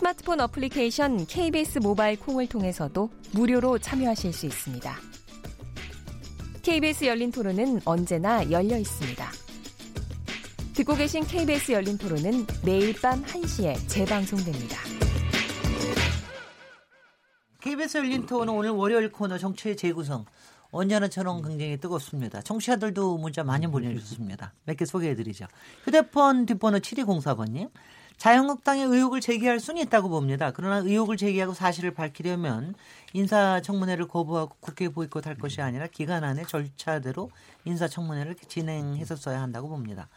스마트폰 어플리케이션 KBS 모바일 콩을 통해서도 무료로 참여하실 수 있습니다. KBS 열린 토론은 언제나 열려 있습니다. 듣고 계신 KBS 열린 토론은 매일 밤 1시에 재방송됩니다. KBS 열린 토론은 오늘 월요일 코너 정치의 재구성. 언제나처럼 굉장히 뜨겁습니다. 청취자들도 문자 많이 보내주셨습니다. 몇 개 소개해드리죠. 휴대폰 뒷번호 7204번님. 자유한국당의 의혹을 제기할 수는 있다고 봅니다. 그러나 의혹을 제기하고 사실을 밝히려면 인사청문회를 거부하고 국회 보이콧할 것이 아니라 기간 안에 절차대로 인사청문회를 진행했었어야 한다고 봅니다.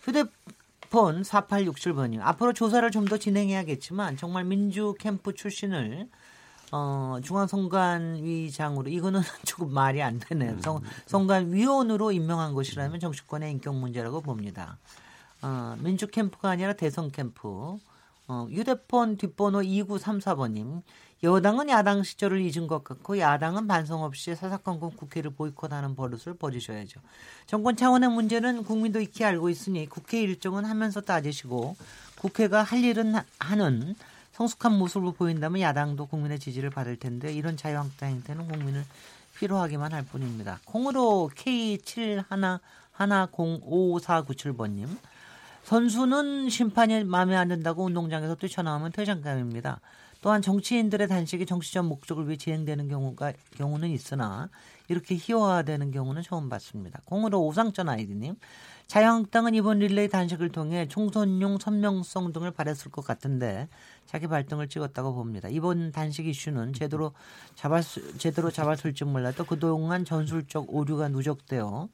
휴대폰 4867번님. 앞으로 조사를 좀 더 진행해야겠지만 정말 민주 캠프 출신을 어, 중앙선관위장으로 이거는 조금 말이 안 되네요. 성, 선관위원으로 임명한 것이라면 정치권의 인격 문제라고 봅니다. 어, 민주 캠프가 아니라 대선 캠프. 어, 휴대폰 뒷번호 2934번님. 여당은 야당 시절을 잊은 것 같고 야당은 반성 없이 사사건건 국회를 보이콧하는 버릇을 버리셔야죠. 정권 차원의 문제는 국민도 익히 알고 있으니 국회 일정은 하면서 따지시고 국회가 할 일은 하는 성숙한 모습을 보인다면 야당도 국민의 지지를 받을 텐데 이런 자유한국당 행태는 국민을 필요하기만 할 뿐입니다. 콩으로 K71105497번님. 선수는 심판이 마음에 안 든다고 운동장에서 뛰쳐나오면 퇴장감입니다. 또한 정치인들의 단식이 정치적 목적을 위해 진행되는 경우가 경우는 있으나 이렇게 희화화되는 경우는 처음 봤습니다. 공으로 오상전 아이디님 자유한국당은 이번 릴레이 단식을 통해 총선용 선명성 등을 바랬을 것 같은데 자기 발등을 찍었다고 봅니다. 이번 단식 이슈는 제대로 잡았 제대로 잡았을지 몰라도 그동안 전술적 오류가 누적되어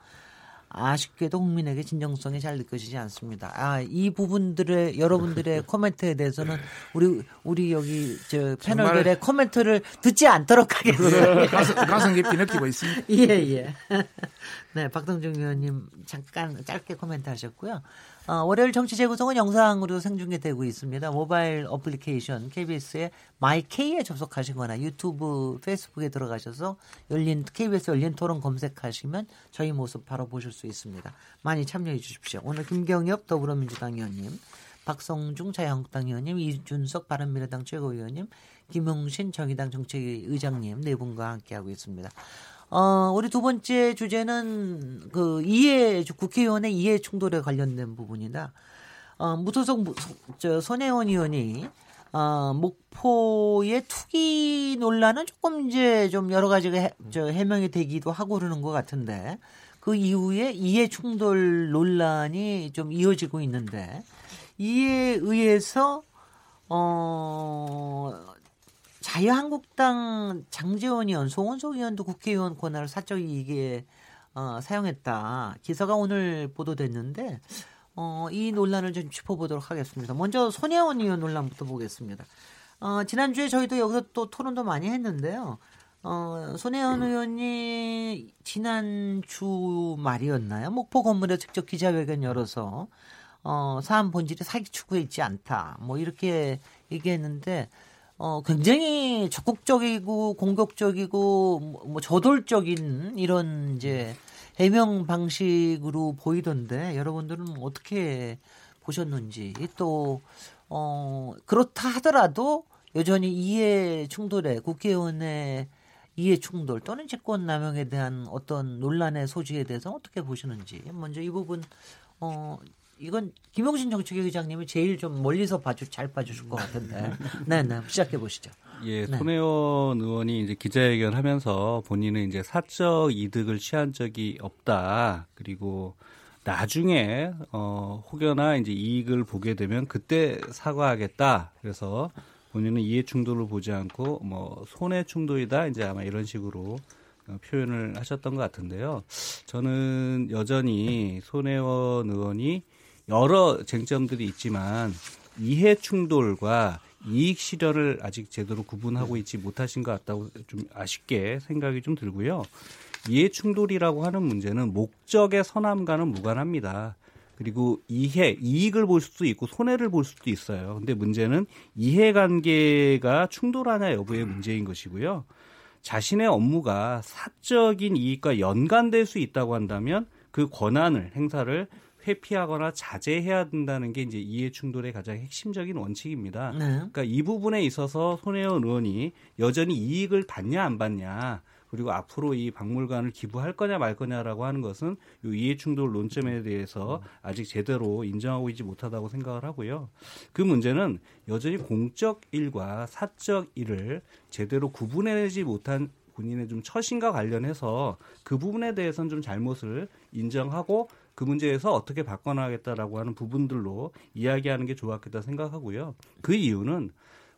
아쉽게도 국민에게 진정성이 잘 느껴지지 않습니다. 아, 이 부분들의 여러분들의 코멘트에 대해서는 우리 우리 여기 저 패널들의 코멘트를 듣지 않도록 하겠습니다. 가슴, 깊이 느끼고 있습니다. 예, 예. 네, 박성중 의원님 잠깐 짧게 코멘트 하셨고요. 어, 월요일 정치 재구성은 영상으로 생중계되고 있습니다. 모바일 어플리케이션 KBS의 마이K에 접속하시거나 유튜브, 페이스북에 들어가셔서 열린 KBS 열린 토론 검색하시면 저희 모습 바로 보실 수 있습니다. 많이 참여해 주십시오. 오늘 김경협 더불어민주당 의원님, 박성중 자유한국당 의원님, 이준석 바른미래당 최고위원님, 김용신 정의당 정책의장님 네 분과 함께하고 있습니다. 어, 우리 두 번째 주제는 그 이해 국회의원의 이해 충돌에 관련된 부분이다. 어, 무소속 저 손혜원 의원이 어, 목포의 투기 논란은 조금 이제 좀 여러 가지가 해, 저 해명이 되기도 하고 그러는 것 같은데 그 이후에 이해 충돌 논란이 좀 이어지고 있는데 이에 의해서 어 자유한국당 장재원 의원, 송원석 의원도 국회의원 권한을 사적 이익에 어, 사용했다. 기사가 오늘 보도됐는데 어, 이 논란을 좀 짚어보도록 하겠습니다. 먼저 손혜원 의원 논란부터 보겠습니다. 어, 지난주에 저희도 여기서 또 토론도 많이 했는데요. 어, 손혜원 의원이 지난주 말이었나요? 목포 건물에 직접 기자회견 열어서 어, 사안 본질이 사기 추구에 있지 않다. 뭐 이렇게 얘기했는데 어, 굉장히 적극적이고 공격적이고 뭐, 뭐 저돌적인 이런 이제 해명 방식으로 보이던데 여러분들은 어떻게 보셨는지 또 어, 그렇다 하더라도 여전히 이해 충돌에 국회의원의 이해 충돌 또는 직권 남용에 대한 어떤 논란의 소지에 대해서 어떻게 보시는지 먼저 이 부분 어 이건 김용신 정책위 의장님이 제일 좀 멀리서 봐주 잘 봐주실 것 같은데. 네, 네. 시작해 보시죠. 예, 네. 손혜원 의원이 이제 기자회견하면서 본인은 이제 사적 이득을 취한 적이 없다. 그리고 나중에 어 혹여나 이제 이익을 보게 되면 그때 사과하겠다. 그래서 본인은 이해 충돌을 보지 않고 뭐 손해 충돌이다. 이제 아마 이런 식으로 어, 표현을 하셨던 것 같은데요. 저는 여전히 손혜원 의원이 여러 쟁점들이 있지만 이해 충돌과 이익 실현을 아직 제대로 구분하고 있지 못하신 것 같다고 좀 아쉽게 생각이 좀 들고요. 이해 충돌이라고 하는 문제는 목적의 선함과는 무관합니다. 그리고 이해, 이익을 볼 수도 있고 손해를 볼 수도 있어요. 근데 문제는 이해관계가 충돌하냐 여부의 문제인 것이고요. 자신의 업무가 사적인 이익과 연관될 수 있다고 한다면 그 권한을 행사를 회피하거나 자제해야 된다는 게 이제 이해 충돌의 가장 핵심적인 원칙입니다. 네. 그러니까 이 부분에 있어서 손혜원 의원이 여전히 이익을 받냐 안 받냐 그리고 앞으로 이 박물관을 기부할 거냐 말 거냐라고 하는 것은 이 이해충돌 논점에 대해서 아직 제대로 인정하고 있지 못하다고 생각을 하고요. 그 문제는 여전히 공적 일과 사적 일을 제대로 구분해내지 못한 본인의 좀 처신과 관련해서 그 부분에 대해서는 좀 잘못을 인정하고 그 문제에서 어떻게 바꿔나가겠다라고 하는 부분들로 이야기하는 게 좋았겠다 생각하고요. 그 이유는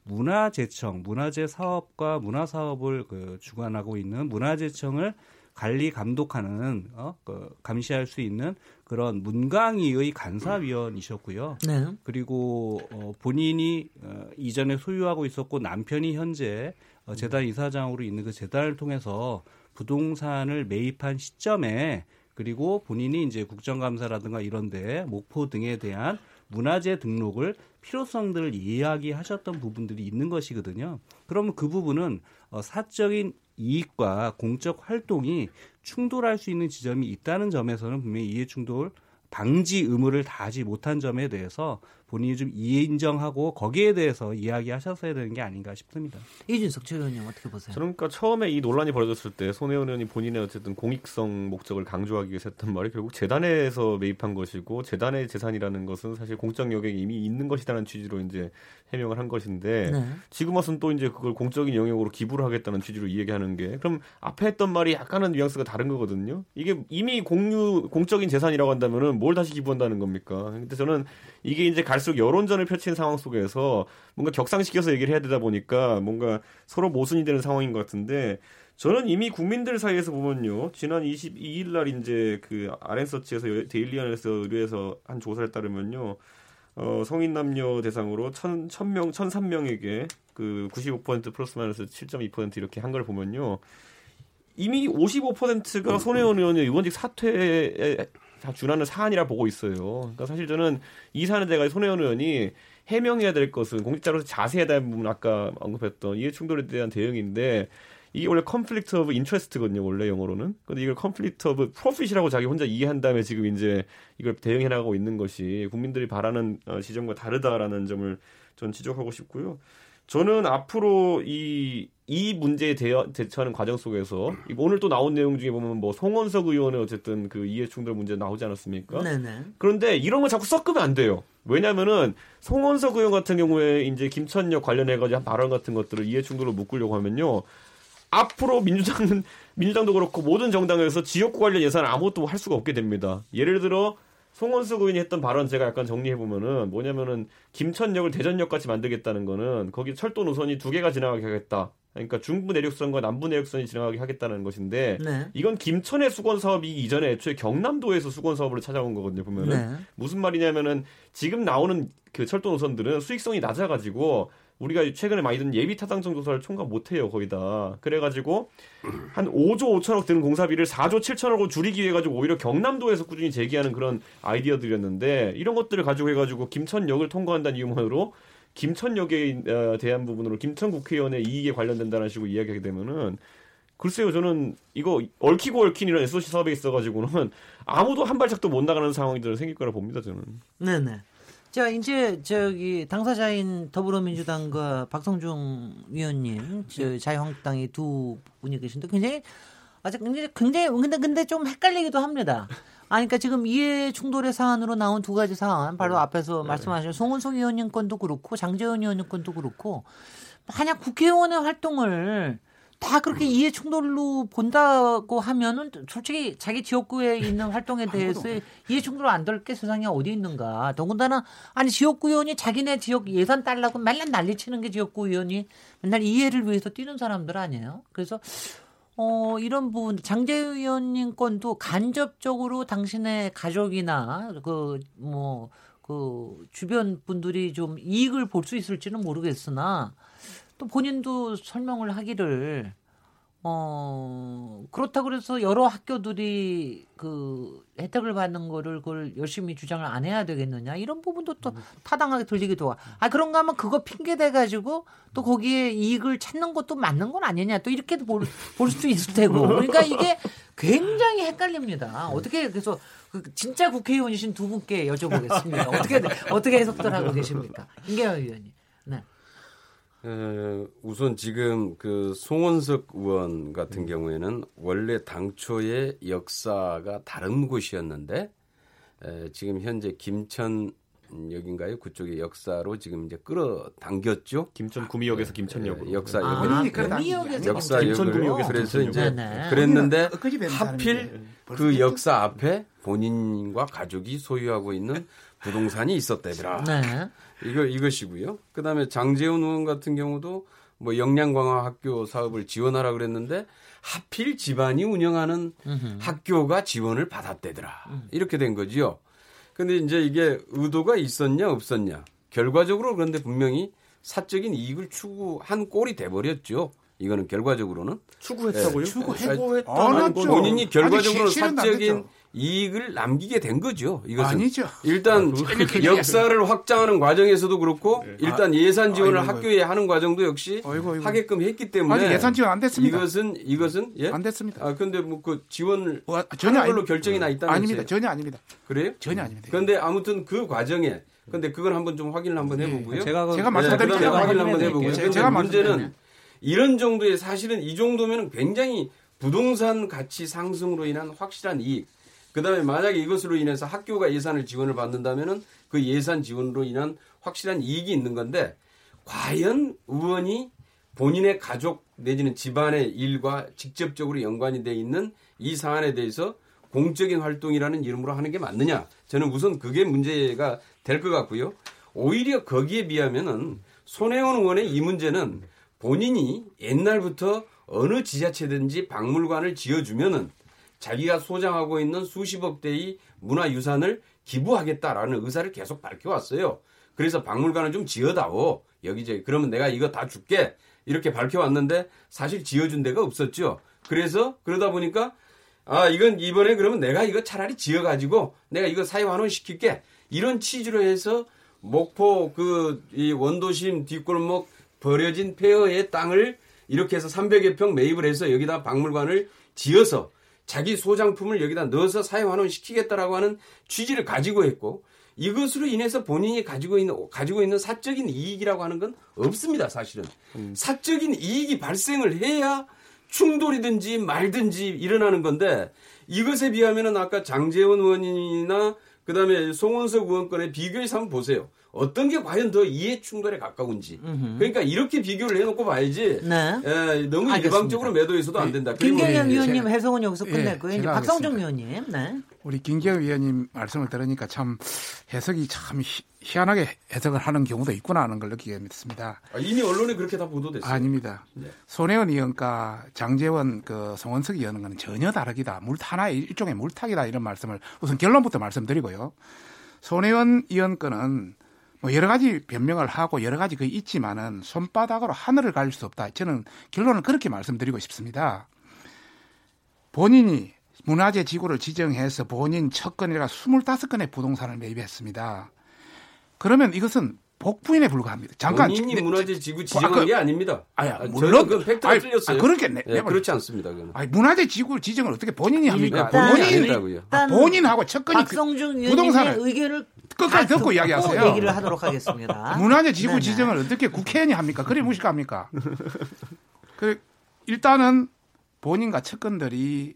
문화재청, 문화재 사업과 문화 사업을 그 주관하고 있는 문화재청을 관리 감독하는 어, 그 감시할 수 있는 그런 문광위의 간사위원이셨고요. 네. 그리고 어, 본인이 어, 이전에 소유하고 있었고 남편이 현재 어, 재단 이사장으로 있는 그 재단을 통해서 부동산을 매입한 시점에 그리고 본인이 이제 국정감사라든가 이런데 목포 등에 대한 문화재 등록을 필요성들을 이야기하셨던 부분들이 있는 것이거든요. 그러면 그 부분은 어, 사적인 이익과 공적 활동이 충돌할 수 있는 지점이 있다는 점에서는 분명히 이해 충돌 방지 의무를 다하지 못한 점에 대해서 본인이 좀 이해 인정하고 거기에 대해서 이야기하셨어야 되는 게 아닌가 싶습니다. 이준석 최의원님 어떻게 보세요? 저는 그러니까 처음에 이 논란이 벌어졌을 때 손혜원 의원이 본인의 어쨌든 공익성 목적을 강조하기 위해서 했던 말이 결국 재단에서 매입한 것이고 재단의 재산이라는 것은 사실 공적 영역이 이미 있는 것이라는 취지로 이제 해명을 한 것인데 네. 지금 와서는 또 이제 그걸 공적인 영역으로 기부를 하겠다는 취지로 이야기하는 게 그럼 앞에 했던 말이 약간은 뉘앙스가 다른 거거든요. 이게 이미 공유 공적인 재산이라고 한다면은 뭘 다시 기부한다는 겁니까? 근데 저는 이게 이제 갈수록 여론전을 펼친 상황 속에서 뭔가 격상시켜서 얘기를 해야 되다 보니까 뭔가 서로 모순이 되는 상황인 것 같은데 저는 이미 국민들 사이에서 보면요. 지난 22일 날 이제 그 아랜서치에서 데일리언에서 의뢰해서 한 조사에 따르면요. 어, 성인 남녀 대상으로 천, 천 명, 천삼 명에게 그 95% 플러스 마이너스 7.2% 이렇게 한 걸 보면요. 이미 55%가 손혜원 의원의 의원직 사퇴에 다 준하는 사안이라 보고 있어요. 그러니까 사실 저는 이 사안에 대해 손혜원 의원이 해명해야 될 것은 공직자로서 자세해야 될 부분 아까 언급했던 이해 충돌에 대한 대응인데 이게 원래 conflict of interest거든요, 원래 영어로는. 근데 이걸 conflict of profit이라고 자기 혼자 이해한 다음에 지금 이제 이걸 대응해 나가고 있는 것이 국민들이 바라는 어, 지점과 다르다라는 점을 전 지적하고 싶고요. 저는 앞으로 이, 이 문제에 대여, 대처하는 과정 속에서 오늘 또 나온 내용 중에 보면 뭐 송원석 의원의 어쨌든 그 이해 충돌 문제 나오지 않았습니까? 네네. 그런데 이런 거 자꾸 섞으면 안 돼요. 왜냐면은 송원석 의원 같은 경우에 이제 김천역 관련해가지고 한 발언 같은 것들을 이해 충돌로 묶으려고 하면요. 앞으로 민주당은 민주당도 그렇고 모든 정당에서 지역구 관련 예산을 아무것도 할 수가 없게 됩니다. 예를 들어 송원석 의원이 했던 발언 제가 약간 정리해 보면은 뭐냐면은 김천역을 대전역 같이 만들겠다는 거는 거기 철도 노선이 두 개가 지나가게 하겠다. 그러니까 중부 내륙선과 남부 내륙선이 지나가게 하겠다는 것인데 네. 이건 김천의 수건 사업이 이전에 애초에 경남도에서 수건 사업으로 찾아온 거거든요. 보면은 네. 무슨 말이냐면은 지금 나오는 그 철도 노선들은 수익성이 낮아가지고 우리가 최근에 많이 든 예비 타당성 조사를 총각 못해요 거의 다 그래가지고 한 5조 5천억 드는 공사비를 4조 7천억으로 줄이기 위해 가지고 오히려 경남도에서 꾸준히 제기하는 그런 아이디어들이었는데 이런 것들을 가지고 해가지고 김천역을 통과한다는 이유만으로 김천역에 어, 대한 부분으로 김천 국회의원의 이익에 관련된다는 식으로 이야기하게 되면은 글쎄요, 저는 이거 얽히고 얽힌 이런 SOC 사업에 있어가지고는 아무도 한 발짝도 못 나가는 상황이 생길 거라 봅니다, 저는. 네네. 자, 이제 저기 당사자인 더불어민주당과 박성중 위원님, 저 자유한국당의 두 분이 계신데 굉장히 아직 굉장히 굉장히 근데 근데 좀 헷갈리기도 합니다. 아니, 그러니까 지금 이해 충돌의 사안으로 나온 두 가지 사안, 바로 네. 앞에서 네. 말씀하신 송은석 의원님 건도 그렇고 장재원 의원님 건도 그렇고 만약 국회의원의 활동을 다 그렇게 이해 충돌로 본다고 하면은 솔직히 자기 지역구에 있는 활동에 대해서 이해 충돌 안될 게 세상에 어디 있는가. 더군다나 아니 지역구 의원이 자기네 지역 예산 달라고 맨날 난리치는 게 지역구 의원이 맨날 이해를 위해서 뛰는 사람들 아니에요. 그래서 어, 이런 부분, 장재 의원님 건도 간접적으로 당신의 가족이나 그, 뭐, 그 주변 분들이 좀 이익을 볼 수 있을지는 모르겠으나 또 본인도 설명을 하기를 어 그렇다 그래서 여러 학교들이 그 혜택을 받는 거를 그걸 열심히 주장을 안 해야 되겠느냐? 이런 부분도 또 타당하게 들리기도 하고. 아 그런가 하면 그거 핑계 대 가지고 또 거기에 이익을 찾는 것도 맞는 건 아니냐? 또 이렇게도 볼, 볼 수도 있을 테고. 그러니까 이게 굉장히 헷갈립니다. 어떻게 그래서 그 진짜 국회의원이신 두 분께 여쭤보겠습니다. 어떻게 어떻게 해석들 하고 계십니까? 김계현 의원님. 네. 에, 우선 지금 그 송원석 의원 같은 경우에는 원래 당초의 역사가 다른 곳이었는데 에, 지금 현재 김천 역인가요? 그쪽의 역사로 지금 이제 끌어당겼죠. 김천 구미역에서 에, 김천역으로. 역사 아, 그래 구미역에서 역사 김천 구미역에서 그래서 김천 이제 역을. 네네. 그랬는데 엊그제 뵌 하필 그? 역사 앞에 본인과 가족이 소유하고 있는 부동산이 있었다더라. 네. 이거 이것이고요. 그다음에 장재훈 의원 같은 경우도 뭐 역량 강화 학교 사업을 지원하라 그랬는데 하필 집안이 운영하는 학교가 지원을 받았대더라. 이렇게 된 거지요. 근데 이제 이게 의도가 있었냐 없었냐. 결과적으로 그런데 분명히 사적인 이익을 추구한 꼴이 돼 버렸죠. 이거는 결과적으로는 추구했다고요? 추구 아, 해고했다. 아니, 안 했죠. 본인이 결과적으로 사적인. 이익을 남기게 된 거죠. 이것은 아니죠. 일단 역사를 확장하는 과정에서도 그렇고 일단 예산 지원을 아이고, 학교에 하는 과정도 역시 어이구, 어이구. 하게끔 했기 때문에 아직 예산 지원 안 됐습니다. 이것은 이것은 예? 안 됐습니다. 아 근데 뭐 그 지원을 와, 전혀 걸로 아니- 결정이 나 있다면서요? 아닙니다. 전혀 아닙니다. 그래요? 전혀 아닙니다. 그런데 아무튼 그 과정에 근데 그건 한번 좀 확인을 한번 해보고요. 제가 그- 제가 네, 말씀드린 그다음에 제가 확인을 한번 해보고요. 근데 제가 문제는 말씀드리면. 이런 정도의 사실은 이 정도면 굉장히 부동산 가치 상승으로 인한 확실한 이익. 그다음에 만약에 이것으로 인해서 학교가 예산을 지원을 받는다면은 그 예산 지원으로 인한 확실한 이익이 있는 건데 과연 의원이 본인의 가족 내지는 집안의 일과 직접적으로 연관이 돼 있는 이 사안에 대해서 공적인 활동이라는 이름으로 하는 게 맞느냐? 저는 우선 그게 문제가 될 것 같고요. 오히려 거기에 비하면은 손혜원 의원의 이 문제는 본인이 옛날부터 어느 지자체든지 박물관을 지어주면은 자기가 소장하고 있는 수십억 대의 문화유산을 기부하겠다라는 의사를 계속 밝혀왔어요. 그래서 박물관을 좀 지어다오. 여기저기. 그러면 내가 이거 다 줄게. 이렇게 밝혀왔는데 사실 지어준 데가 없었죠. 그래서 그러다 보니까 아, 이건 이번에 그러면 내가 이거 차라리 지어가지고 내가 이거 사회환원 시킬게. 이런 취지로 해서 목포 그 이 원도심 뒷골목 버려진 폐허의 땅을 이렇게 해서 300여 평 매입을 해서 여기다 박물관을 지어서 자기 소장품을 여기다 넣어서 사회 환원 시키겠다라고 하는 취지를 가지고 했고 이것으로 인해서 본인이 가지고 있는 가지고 있는 사적인 이익이라고 하는 건 없습니다, 사실은. 사적인 이익이 발생을 해야 충돌이든지 말든지 일어나는 건데 이것에 비하면은 아까 장재원 의원이나 그다음에 송원석 의원 건에 비교해서 한번 보세요. 어떤 게 과연 더 이해 충돌에 가까운지. 그러니까 이렇게 비교를 해놓고 봐야지. 네. 에, 너무 알겠습니다. 일방적으로 매도해서도 안 된다. 김경영 예, 의원님 제가- 해석은 여기서 예, 끝냈고요. 이제 박성종. 의원님. 네. 우리 김기현 위원님 말씀을 들으니까 참 해석이 참 희- 희한하게 해석을 하는 경우도 있구나 하는 걸 느끼게 됐습니다. 아, 이미 언론에 그렇게 다 보도됐어요. 아닙니다. 네. 손혜원 의원과 장재원 그 송원석 의원은 전혀 다르기다. 물 하나의 일종의 물타기다 이런 말씀을 우선 결론부터 말씀드리고요. 손혜원 의원 건은 뭐 여러 가지 변명을 하고 여러 가지 그 있지만은 손바닥으로 하늘을 갈 수 없다. 저는 결론을 그렇게 말씀드리고 싶습니다. 본인이 문화재 지구를 지정해서 본인 첫 건이라 25건의 부동산을 매입했습니다. 그러면 이것은 복부인에 불과합니다. 잠깐 본인이 네, 문화재 지구 아, 지정한 그- 게 아닙니다. 아야, 아, 물론- 그 팩트가 아니, 틀렸어요. 아, 그렇겠네. 예, 내가 그렇지 않습니다. 그건. 아니, 문화재 지구 지정을 어떻게 본인이 합니까? 일단- 본인이 아니다고요. 일단 본인하고 첫건이 부동산을 의견을 끝까지 다 듣고 이야기하세요. 얘기를 하도록 하겠습니다. 문화재 지구 네네. 지정을 어떻게 국회의원이 합니까? 그래 무식합니까? 그 일단은 본인과 측근들이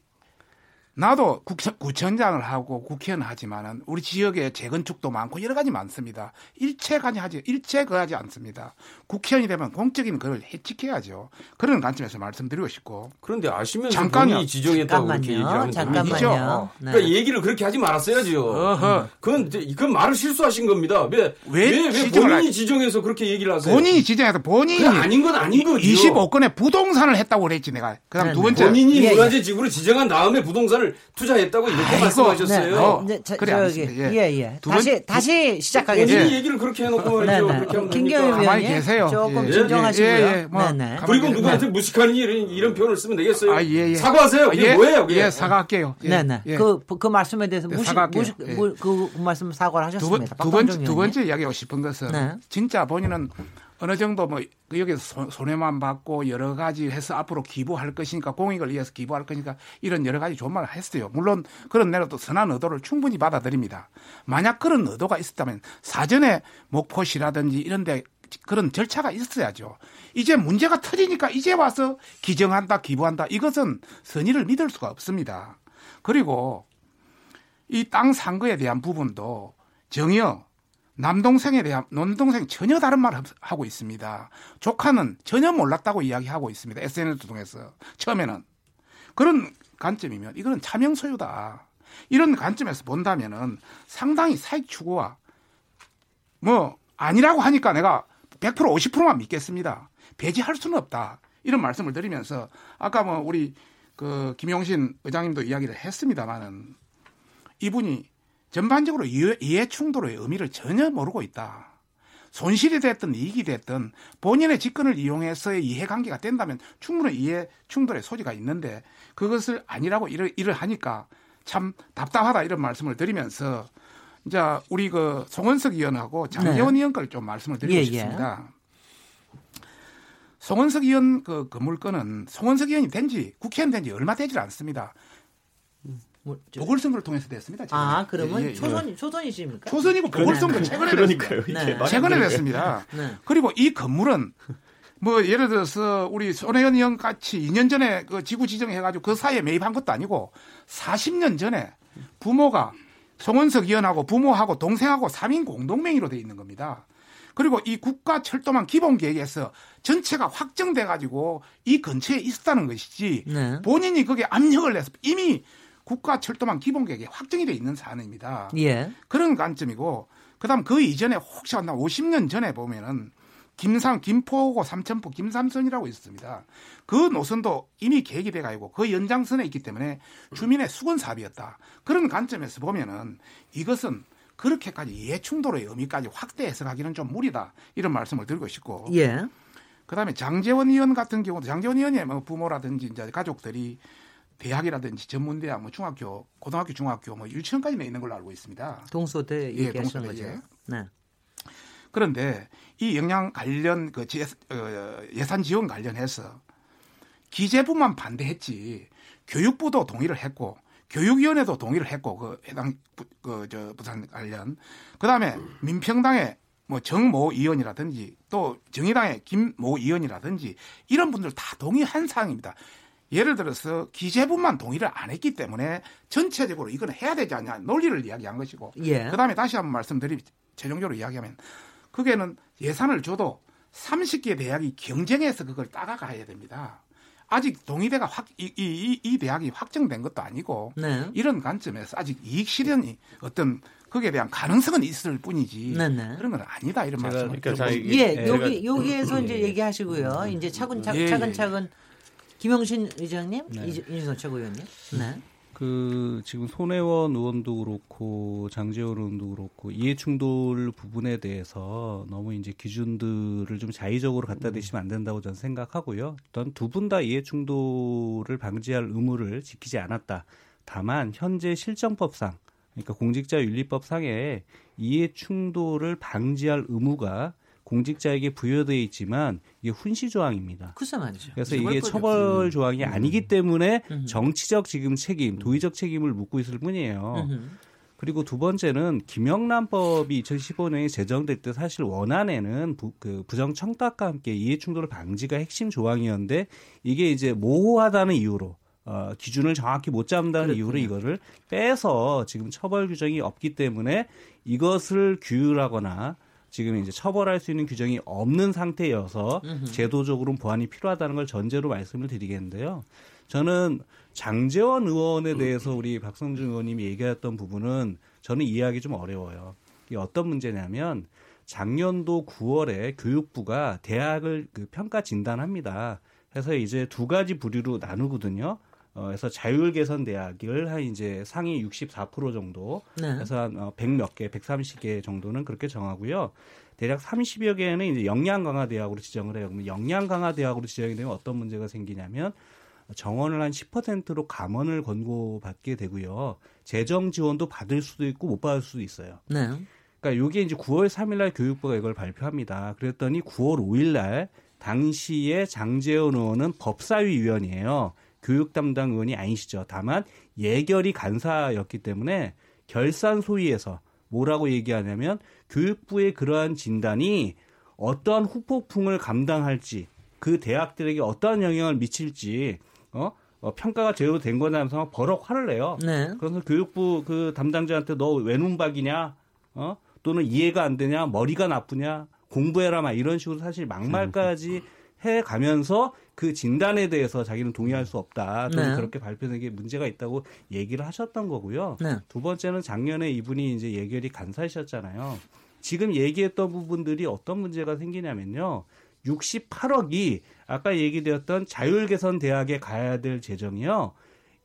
나도 국천, 구청장을 하고 국회의원 하지만은 우리 지역에 재건축도 많고 여러 가지 많습니다. 일체가지 하지 일체 거하지 않습니다. 국회의원이 되면 공적인 그걸 해치켜야죠. 그런 관점에서 말씀드리고 싶고 그런데 아시면서 잠깐요. 본인이 지정했다고 그렇게 얘기를 하면 잠깐만요. 있죠. 그러니까 얘기를 그렇게 하지 말았어야죠. 어허. 그건 그건 말을 실수하신 겁니다. 왜, 왜 왜, 왜 본인이 하- 지정해서 그렇게 얘기를 하세요? 본인이 지정해서 본인이 아닌 건 아닌 거죠. 25건의 부동산을 했다고 그랬지 내가. 그 다음 두 네네. 번째 본인이 예, 예. 문화재 지구를 지정한 다음에 부동산을 예산을 투자했다고 이렇게 아이고, 말씀하셨어요. 어, 네, 저, 그래, 저기. 예, 예. 두 번- 다시 다시 시작하겠습니다. 본인이 얘기를 그렇게 해놓고. 네, 네. 가만히 위원님 계세요. 조금 예, 진정하시고요. 예, 예, 뭐, 네, 네. 그리고 네. 누구한테 무식하니 이런, 이런 표현을 쓰면 되겠어요. 아, 예, 예. 사과하세요. 이게 예, 뭐예요? 그게? 예, 사과할게요. 예, 네네. 예. 그, 그 말씀에 대해서 네, 무식, 사과할게요. 무식, 예. 무- 그, 그 말씀 사과를 두, 번, 하셨습니다. 두, 번째, 두. 번째 이야기하고 싶은 것은 네. 진짜 본인은 어느 정도 뭐 여기서 손- 손해만 받고 여러 가지 해서 앞으로 기부할 것이니까 공익을 위해서 기부할 것이니까 이런 여러 가지 좋은 말을 했어요. 물론 그런 내로도 선한 의도를 충분히 받아들입니다. 만약 그런 의도가 있었다면 사전에 목포시라든지 이런 데 그런 절차가 있어야죠. 이제 문제가 터지니까 이제 와서 기정한다, 기부한다. 이것은 선의를 믿을 수가 없습니다. 그리고 이 땅 산 거에 대한 부분도 정여 남동생에 대한 남동생 전혀 다른 말을 하고 있습니다. 조카는 전혀 몰랐다고 이야기하고 있습니다. SNS 통해서 처음에는 그런 관점이면 이거는 차명 소유다. 이런 관점에서 본다면은 상당히 사익 추구와 뭐 아니라고 하니까 내가 100% 50%만 믿겠습니다. 배제할 수는 없다. 이런 말씀을 드리면서 아까 뭐 우리 그 김용신 의장님도 이야기를 했습니다만은 이분이 전반적으로 이해, 충돌의 의미를 전혀 모르고 있다. 손실이 됐든 이익이 됐든 본인의 직권을 이용해서의 이해관계가 된다면 충분히 이해 충돌의 소지가 있는데 그것을 아니라고 일을, 일을 하니까 참 답답하다 이런 말씀을 드리면서 이제 우리 그 송원석 의원하고 장재원 의원 걸 좀 말씀을 드리고 예, 예. 싶습니다. 송원석 의원 그 건물건은 송원석 의원이 된지 국회의원 된 지 얼마 되질 않습니다. 뭐, 저- 보궐선거를 통해서 됐습니다. 아, 그러면 예, 예. 초선, 초선이십니까? 초선이고 보궐선거 최근에 그러니까요. 됐습니다. 네. 최근에 됐습니다. 네. 그리고 이 건물은 뭐 예를 들어서 우리 손혜원 의원 같이 2년 전에 그 지구 지정해가지고 그 사이에 매입한 것도 아니고 40년 전에 부모가 송원석 의원하고 부모하고 동생하고 3인 공동명의로 돼 있는 겁니다. 그리고 이 국가 철도망 기본 계획에서 전체가 확정돼 가지고 이 근처에 있었다는 것이지 네. 본인이 거기에 압력을 내서 이미 국가 철도망 기본 계획에 확정이 돼 있는 사안입니다. 예. 그런 관점이고 그다음 그 이전에 혹시 한 50년 전에 보면은 김삼 김포고 삼천포 김삼선이라고 있었습니다. 그 노선도 이미 계획이 돼 가지고 그 연장선에 있기 때문에 주민의 수건 사업이었다. 그런 관점에서 보면은 이것은 그렇게까지 이해 충돌의 의미까지 확대 해석하기는 좀 무리다. 이런 말씀을 드리고 싶고 예. 그다음에 장재원 의원 같은 경우도 장재원 의원의 뭐 부모라든지 이제 가족들이 대학이라든지 전문 대학, 뭐 중학교, 고등학교, 중학교 뭐 유치원까지 내 있는 걸로 알고 있습니다. 동소대 예, 거죠. 예. 네. 그런데 이 영양 관련 그 제, 어, 예산 지원 관련해서 기재부만 반대했지 교육부도 동의를 했고 교육위원회도 동의를 했고 그 해당 그 저 부산 관련 그다음에 민평당의 뭐 정모 의원이라든지 또 정의당의 김모 의원이라든지 이런 분들 다 동의한 사항입니다. 예를 들어서 기재부만 동의를 안 했기 때문에 전체적으로 이건 해야 되지 않냐 논리를 이야기한 것이고 예. 그다음에 다시 한번 말씀드리 최종적으로 이야기하면 그게는 예산을 줘도 30개 대학이 경쟁해서 그걸 따라가야 됩니다. 아직 동의대가 확, 이, 이, 이, 이 대학이 확정된 것도 아니고 네. 이런 관점에서 아직 이익 실현이 어떤 거기에 대한 가능성은 있을 뿐이지 네 네. 그런 건 아니다 이런 말씀을 그러니까 자, 드리고 이게 예, 제가- 여기 여기에서 이제 얘기하시고요. 이제 차근차근 예, 예, 차근차근 김영신 의장님, 네. 이- 이준석 최고위원님. 네. 그 지금 손혜원 의원도 그렇고 장재원 의원도 그렇고 이해충돌 부분에 대해서 너무 이제 기준들을 좀 자의적으로 갖다 대시면 안 된다고 저는 생각하고요. 일단 두 분 다 이해충돌을 방지할 의무를 지키지 않았다. 다만 현재 실정법상 그러니까 공직자윤리법상에 이해충돌을 방지할 의무가 공직자에게 부여되어 있지만 이게 훈시 조항입니다. 글쎄 말이죠. 그래서 이게. 처벌 조항이 아니기 때문에 음. 정치적 지금 책임, 도의적 책임을 묻고 있을 뿐이에요. 그리고 두 번째는 김영란법이 2015년에 제정될 때 사실 원안에는 부, 그 부정 청탁과 함께 이해 충돌 방지가 핵심 조항이었는데 이게 이제 모호하다는 이유로 어, 기준을 정확히 못 잡는다는 이유로 이거를 빼서 지금 처벌 규정이 없기 때문에 이것을 규율하거나 지금 이제 처벌할 수 있는 규정이 없는 상태여서 제도적으로 보완이 필요하다는 걸 전제로 말씀을 드리겠는데요. 저는 장재원 의원에 대해서 우리 박성준 의원님이 얘기했던 부분은 저는 이해하기 좀 어려워요. 이게 어떤 문제냐면 작년도 9월에 교육부가 대학을 그 평가 진단합니다. 해서 이제 두 가지 부류로 나누거든요. 어에서 자율 개선 대학을 한 이제 상위 64% 정도 네. 그래서 한 어, 100몇 개, 130개 정도는 그렇게 정하고요. 대략 30여 개는 이제 역량 강화 대학으로 지정을 해요. 그러면 역량 강화 대학으로 지정이 되면 어떤 문제가 생기냐면 정원을 한 10%로 감원을 권고받게 되고요. 재정 지원도 받을 수도 있고 못 받을 수도 있어요. 네. 그러니까 요게 이제 9월 3일 날 교육부가 이걸 발표합니다. 그랬더니 9월 5일 날 당시에 장재원 의원은 법사위 위원이에요. 교육 담당 의원이 아니시죠. 다만 예결위 간사였기 때문에 결산 소위에서 뭐라고 얘기하냐면 교육부의 그러한 진단이 어떠한 후폭풍을 감당할지 그 대학들에게 어떠한 영향을 미칠지 어, 어, 평가가 제대로 된 거냐면서 버럭 화를 내요. 네. 그래서 교육부 그 담당자한테 너 외눈박이냐, 어? 또는 이해가 안 되냐, 머리가 나쁘냐, 공부해라 막 이런 식으로 사실 막말까지 해 가면서 그 진단에 대해서 자기는 동의할 수 없다. 또는 네. 그렇게 발표된 게 문제가 있다고 얘기를 하셨던 거고요. 네. 두 번째는 작년에 이분이 이제 예결위 간사이셨잖아요. 지금 얘기했던 부분들이 어떤 문제가 생기냐면요. 68억이 아까 얘기되었던 자율 개선 대학에 가야 될 재정이요.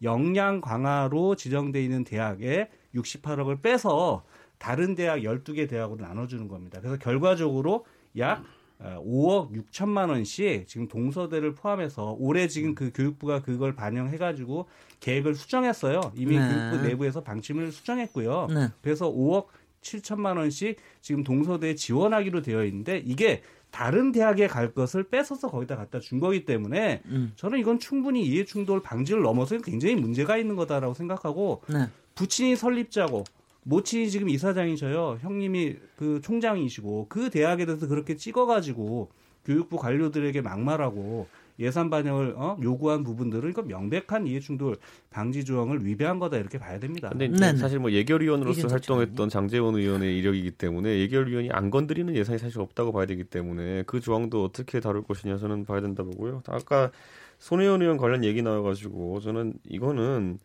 역량 강화로 지정돼 있는 대학에 68억을 빼서 다른 대학 12개 대학으로 나눠주는 겁니다. 그래서 결과적으로 약 어, 5억 6천만 원씩 지금 동서대를 포함해서 올해 지금 그 교육부가 그걸 반영해가지고 계획을 수정했어요. 이미 네. 교육부 내부에서 방침을 수정했고요. 네. 그래서 5억 7천만 원씩 지금 동서대에 지원하기로 되어 있는데 이게 다른 대학에 갈 것을 뺏어서 거기다 갖다 준 거기 때문에 음. 저는 이건 충분히 이해 충돌 방지를 넘어서 굉장히 문제가 있는 거다라고 생각하고 네. 부친이 설립자고 모친이 지금 이사장이셔요. 형님이 그 총장이시고 그 대학에 대해서 그렇게 찍어가지고 교육부 관료들에게 막말하고 예산 반영을 어? 요구한 부분들은 이건 명백한 이해충돌 방지 조항을 위배한 거다 이렇게 봐야 됩니다. 근데 네네. 사실 뭐 예결위원으로서 활동했던 장재원 의원의 이력이기 때문에 예결위원이 안 건드리는 예산이 사실 없다고 봐야 되기 때문에 그 조항도 어떻게 다룰 것이냐 저는 봐야 된다 보고요. 아까 손혜원 의원 관련 얘기 나와가지고 저는 이거는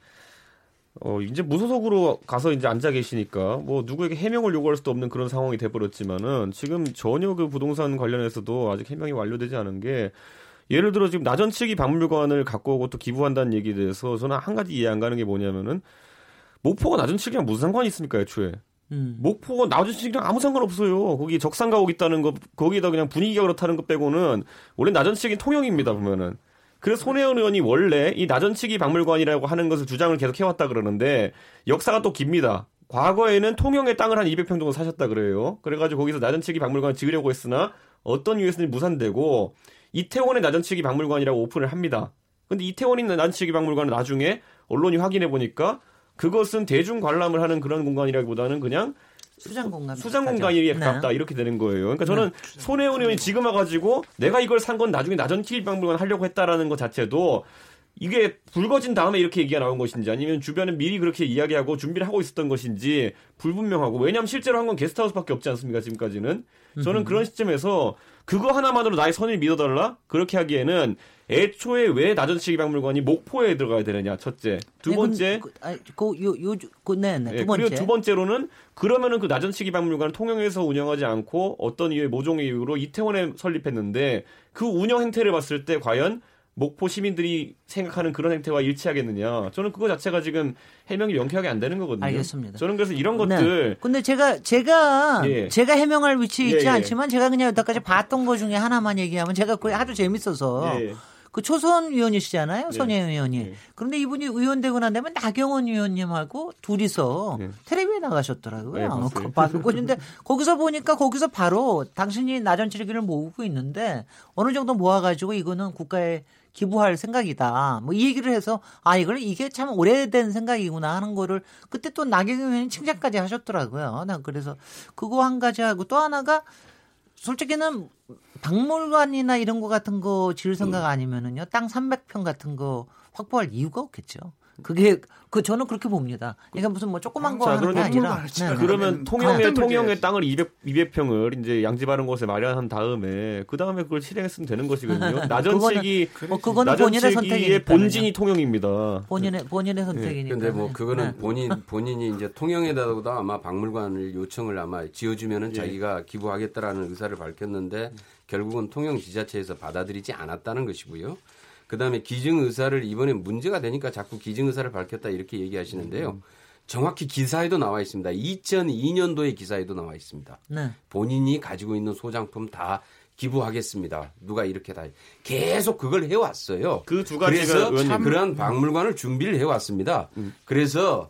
어 이제 무소속으로 가서 이제 앉아 계시니까 뭐 누구에게 해명을 요구할 수도 없는 그런 상황이 돼버렸지만은 지금 전혀 그 부동산 관련해서도 아직 해명이 완료되지 않은 게 예를 들어 지금 나전 측이 박물관을 갖고 오고 또 기부한다는 얘기에 대해서 저는 한 가지 이해 안 가는 게 뭐냐면은 목포가 나전 측이랑 무슨 상관이 있습니까 애초에? 음. 목포가 나전 측이랑 아무 상관 없어요. 거기 적산가 오고 있다는 거 거기다 그냥 분위기가 그렇다는 것 빼고는 원래 나전 측이 통영입니다 보면은 그래서 손혜원 의원이 원래 이 나전치기 박물관이라고 하는 것을 주장을 계속 해왔다 그러는데 역사가 또 깁니다. 과거에는 통영의 땅을 한 200평 정도 사셨다 그래요. 그래가지고 거기서 나전치기 박물관을 지으려고 했으나 어떤 이유에서는 무산되고 이태원의 나전치기 박물관이라고 오픈을 합니다. 근데 이태원이 나전치기 박물관은 나중에 언론이 확인해 보니까 그것은 대중 관람을 하는 그런 공간이라기보다는 그냥 수장 공간. 수장 공간이 가깝다 네. 이렇게 되는 거예요. 그러니까 저는 손혜원 의원이 지금 와가지고 내가 이걸 산 건 나중에 나전 키박물관 하려고 했다라는 것 자체도 이게 불거진 다음에 이렇게 얘기가 나온 것인지 아니면 주변에 미리 그렇게 이야기하고 준비를 하고 있었던 것인지 불분명하고 왜냐하면 실제로 한 건 게스트하우스밖에 없지 않습니까 지금까지는 저는 그런 시점에서 그거 하나만으로 나의 선을 믿어달라 그렇게 하기에는 애초에 왜 나전치기 박물관이 목포에 들어가야 되느냐 첫째 두 네, 번째 그, 아, 그, 요, 요, 그, 네, 네. 예, 두 번째. 그리고 두 번째로는 그러면은 그 나전치기 박물관을 통영에서 운영하지 않고 어떤 이유의 모종의 이유로 이태원에 설립했는데 그 운영 행태를 봤을 때 과연 목포 시민들이 생각하는 그런 행태와 일치하겠느냐? 저는 그거 자체가 지금 해명이 명쾌하게 안 되는 거거든요. 알겠습니다. 저는 그래서 이런 네. 것들 근데 제가 제가 예. 제가 해명할 위치에 있지 예, 예. 않지만 제가 그냥 여태까지 봤던 것 중에 하나만 얘기하면 제가 그게 아주 재밌어서 예. 그 초선 의원이시잖아요, 손혜원 의원이. 예. 그런데 이분이 의원 되고 난 다음에 나경원 의원님하고 둘이서 예. 텔레비에 나가셨더라고요. 예. 그거 봤고 근데 거기서 보니까 거기서 바로 당신이 나전치기를 모으고 있는데 어느 정도 모아가지고 이거는 국가에 기부할 생각이다. 뭐 이 얘기를 해서 아 이걸 이게 참 오래된 생각이구나 하는 거를 그때 또 나경원 의원이 칭찬까지 하셨더라고요. 난 그래서 그거 한 가지 하고 또 하나가 솔직히는 박물관이나 이런 거 같은 거 지을 생각 아니면은요 땅 300평 같은 거 확보할 이유가 없겠죠. 그게 그 저는 그렇게 봅니다. 그러니까 무슨 뭐 조그만 거 자, 하는 게 아니라. 네, 네. 그러면 아, 통영의 통영의? 땅을 200 200평을 이제 양지 바른 곳에 마련한 다음에 그 다음에 그걸 실행했으면 되는 것이거든요. 나전치기 뭐 그거는 본인의 선택이니까 본진이 통영입니다. 본인의 본인의 선택이니까. 근데 뭐 그거는 네. 본인 본인이 이제 통영에다가 아마 박물관을 요청을 아마 지어주면은 자기가 기부하겠다라는 의사를 밝혔는데 결국은 통영 지자체에서 받아들이지 않았다는 것이고요. 그다음에 기증 의사를 이번에 문제가 되니까 자꾸 기증 의사를 밝혔다 이렇게 얘기하시는데요. 정확히 기사에도 나와 있습니다. 2002년도의 기사에도 나와 있습니다. 네. 본인이 가지고 있는 소장품 다 기부하겠습니다. 누가 이렇게 다 계속 그걸 해왔어요. 그 두 가지가 그래서. 참 그러한 박물관을 준비를 해왔습니다. 그래서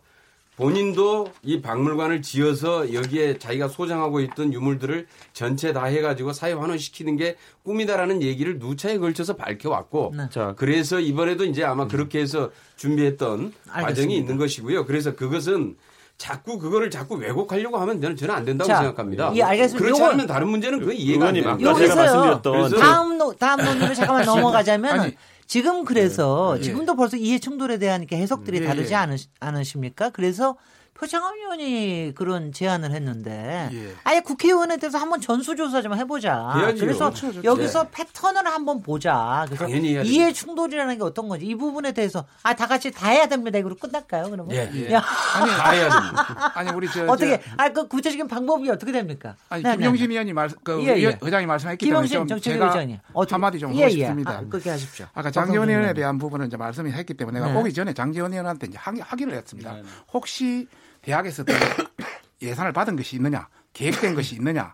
본인도 이 박물관을 지어서 여기에 자기가 소장하고 있던 유물들을 전체 다 해가지고 사회 환원시키는 게 꿈이다라는 얘기를 누차에 걸쳐서 밝혀왔고 네. 자, 그래서 이번에도 이제 아마 그렇게 해서 준비했던 과정이 알겠습니다. 있는 것이고요. 그래서 그것은 자꾸 그거를 자꾸 왜곡하려고 하면 저는 저는 안 된다고 자, 생각합니다. 예, 알겠습니다. 그렇지 요거- 않으면 다른 문제는 그건 이해가 안 됩니다. 여기서요. 다음 노, 다음 논의로 잠깐만 넘어가자면 아니, 지금 그래서 예. 지금도 벌써 이해 충돌에 대한 이렇게 해석들이 예, 다르지 예. 않으, 않으십니까? 그래서 표창원 의원이 그런 제안을 했는데 예. 아예 국회의원에 대해서 한번 전수조사 좀 해보자. 해야지요. 그래서 그렇죠, 그렇죠. 여기서 패턴을 한번 보자. 그래서. 이해 충돌이라는 게 어떤 건지 이 부분에 대해서 아 다 같이 다 해야 됩니다. 이거로 끝날까요? 그러면 예, 예. 야, 다 해야 됩니다. 아니 우리 저 어떻게 저, 아그 구체적인 방법이 어떻게 됩니까? 아니 네, 네, 김용진 네. 의원이 말, 그 예, 예. 의장이 말씀했기 때문에 좀 정책위 제가 의장님 어떻게- 한마디 좀 예, 하고 예. 싶습니다. 아, 그렇게 하십시오. 아까 장재원 의원에. 대한 부분은 이제 말씀을 했기 때문에 내가 네. 오기 전에 장재원 의원한테 이제 확- 확인을 했습니다. 네, 네. 혹시 대학에서 또 예산을 받은 것이 있느냐, 계획된 것이 있느냐,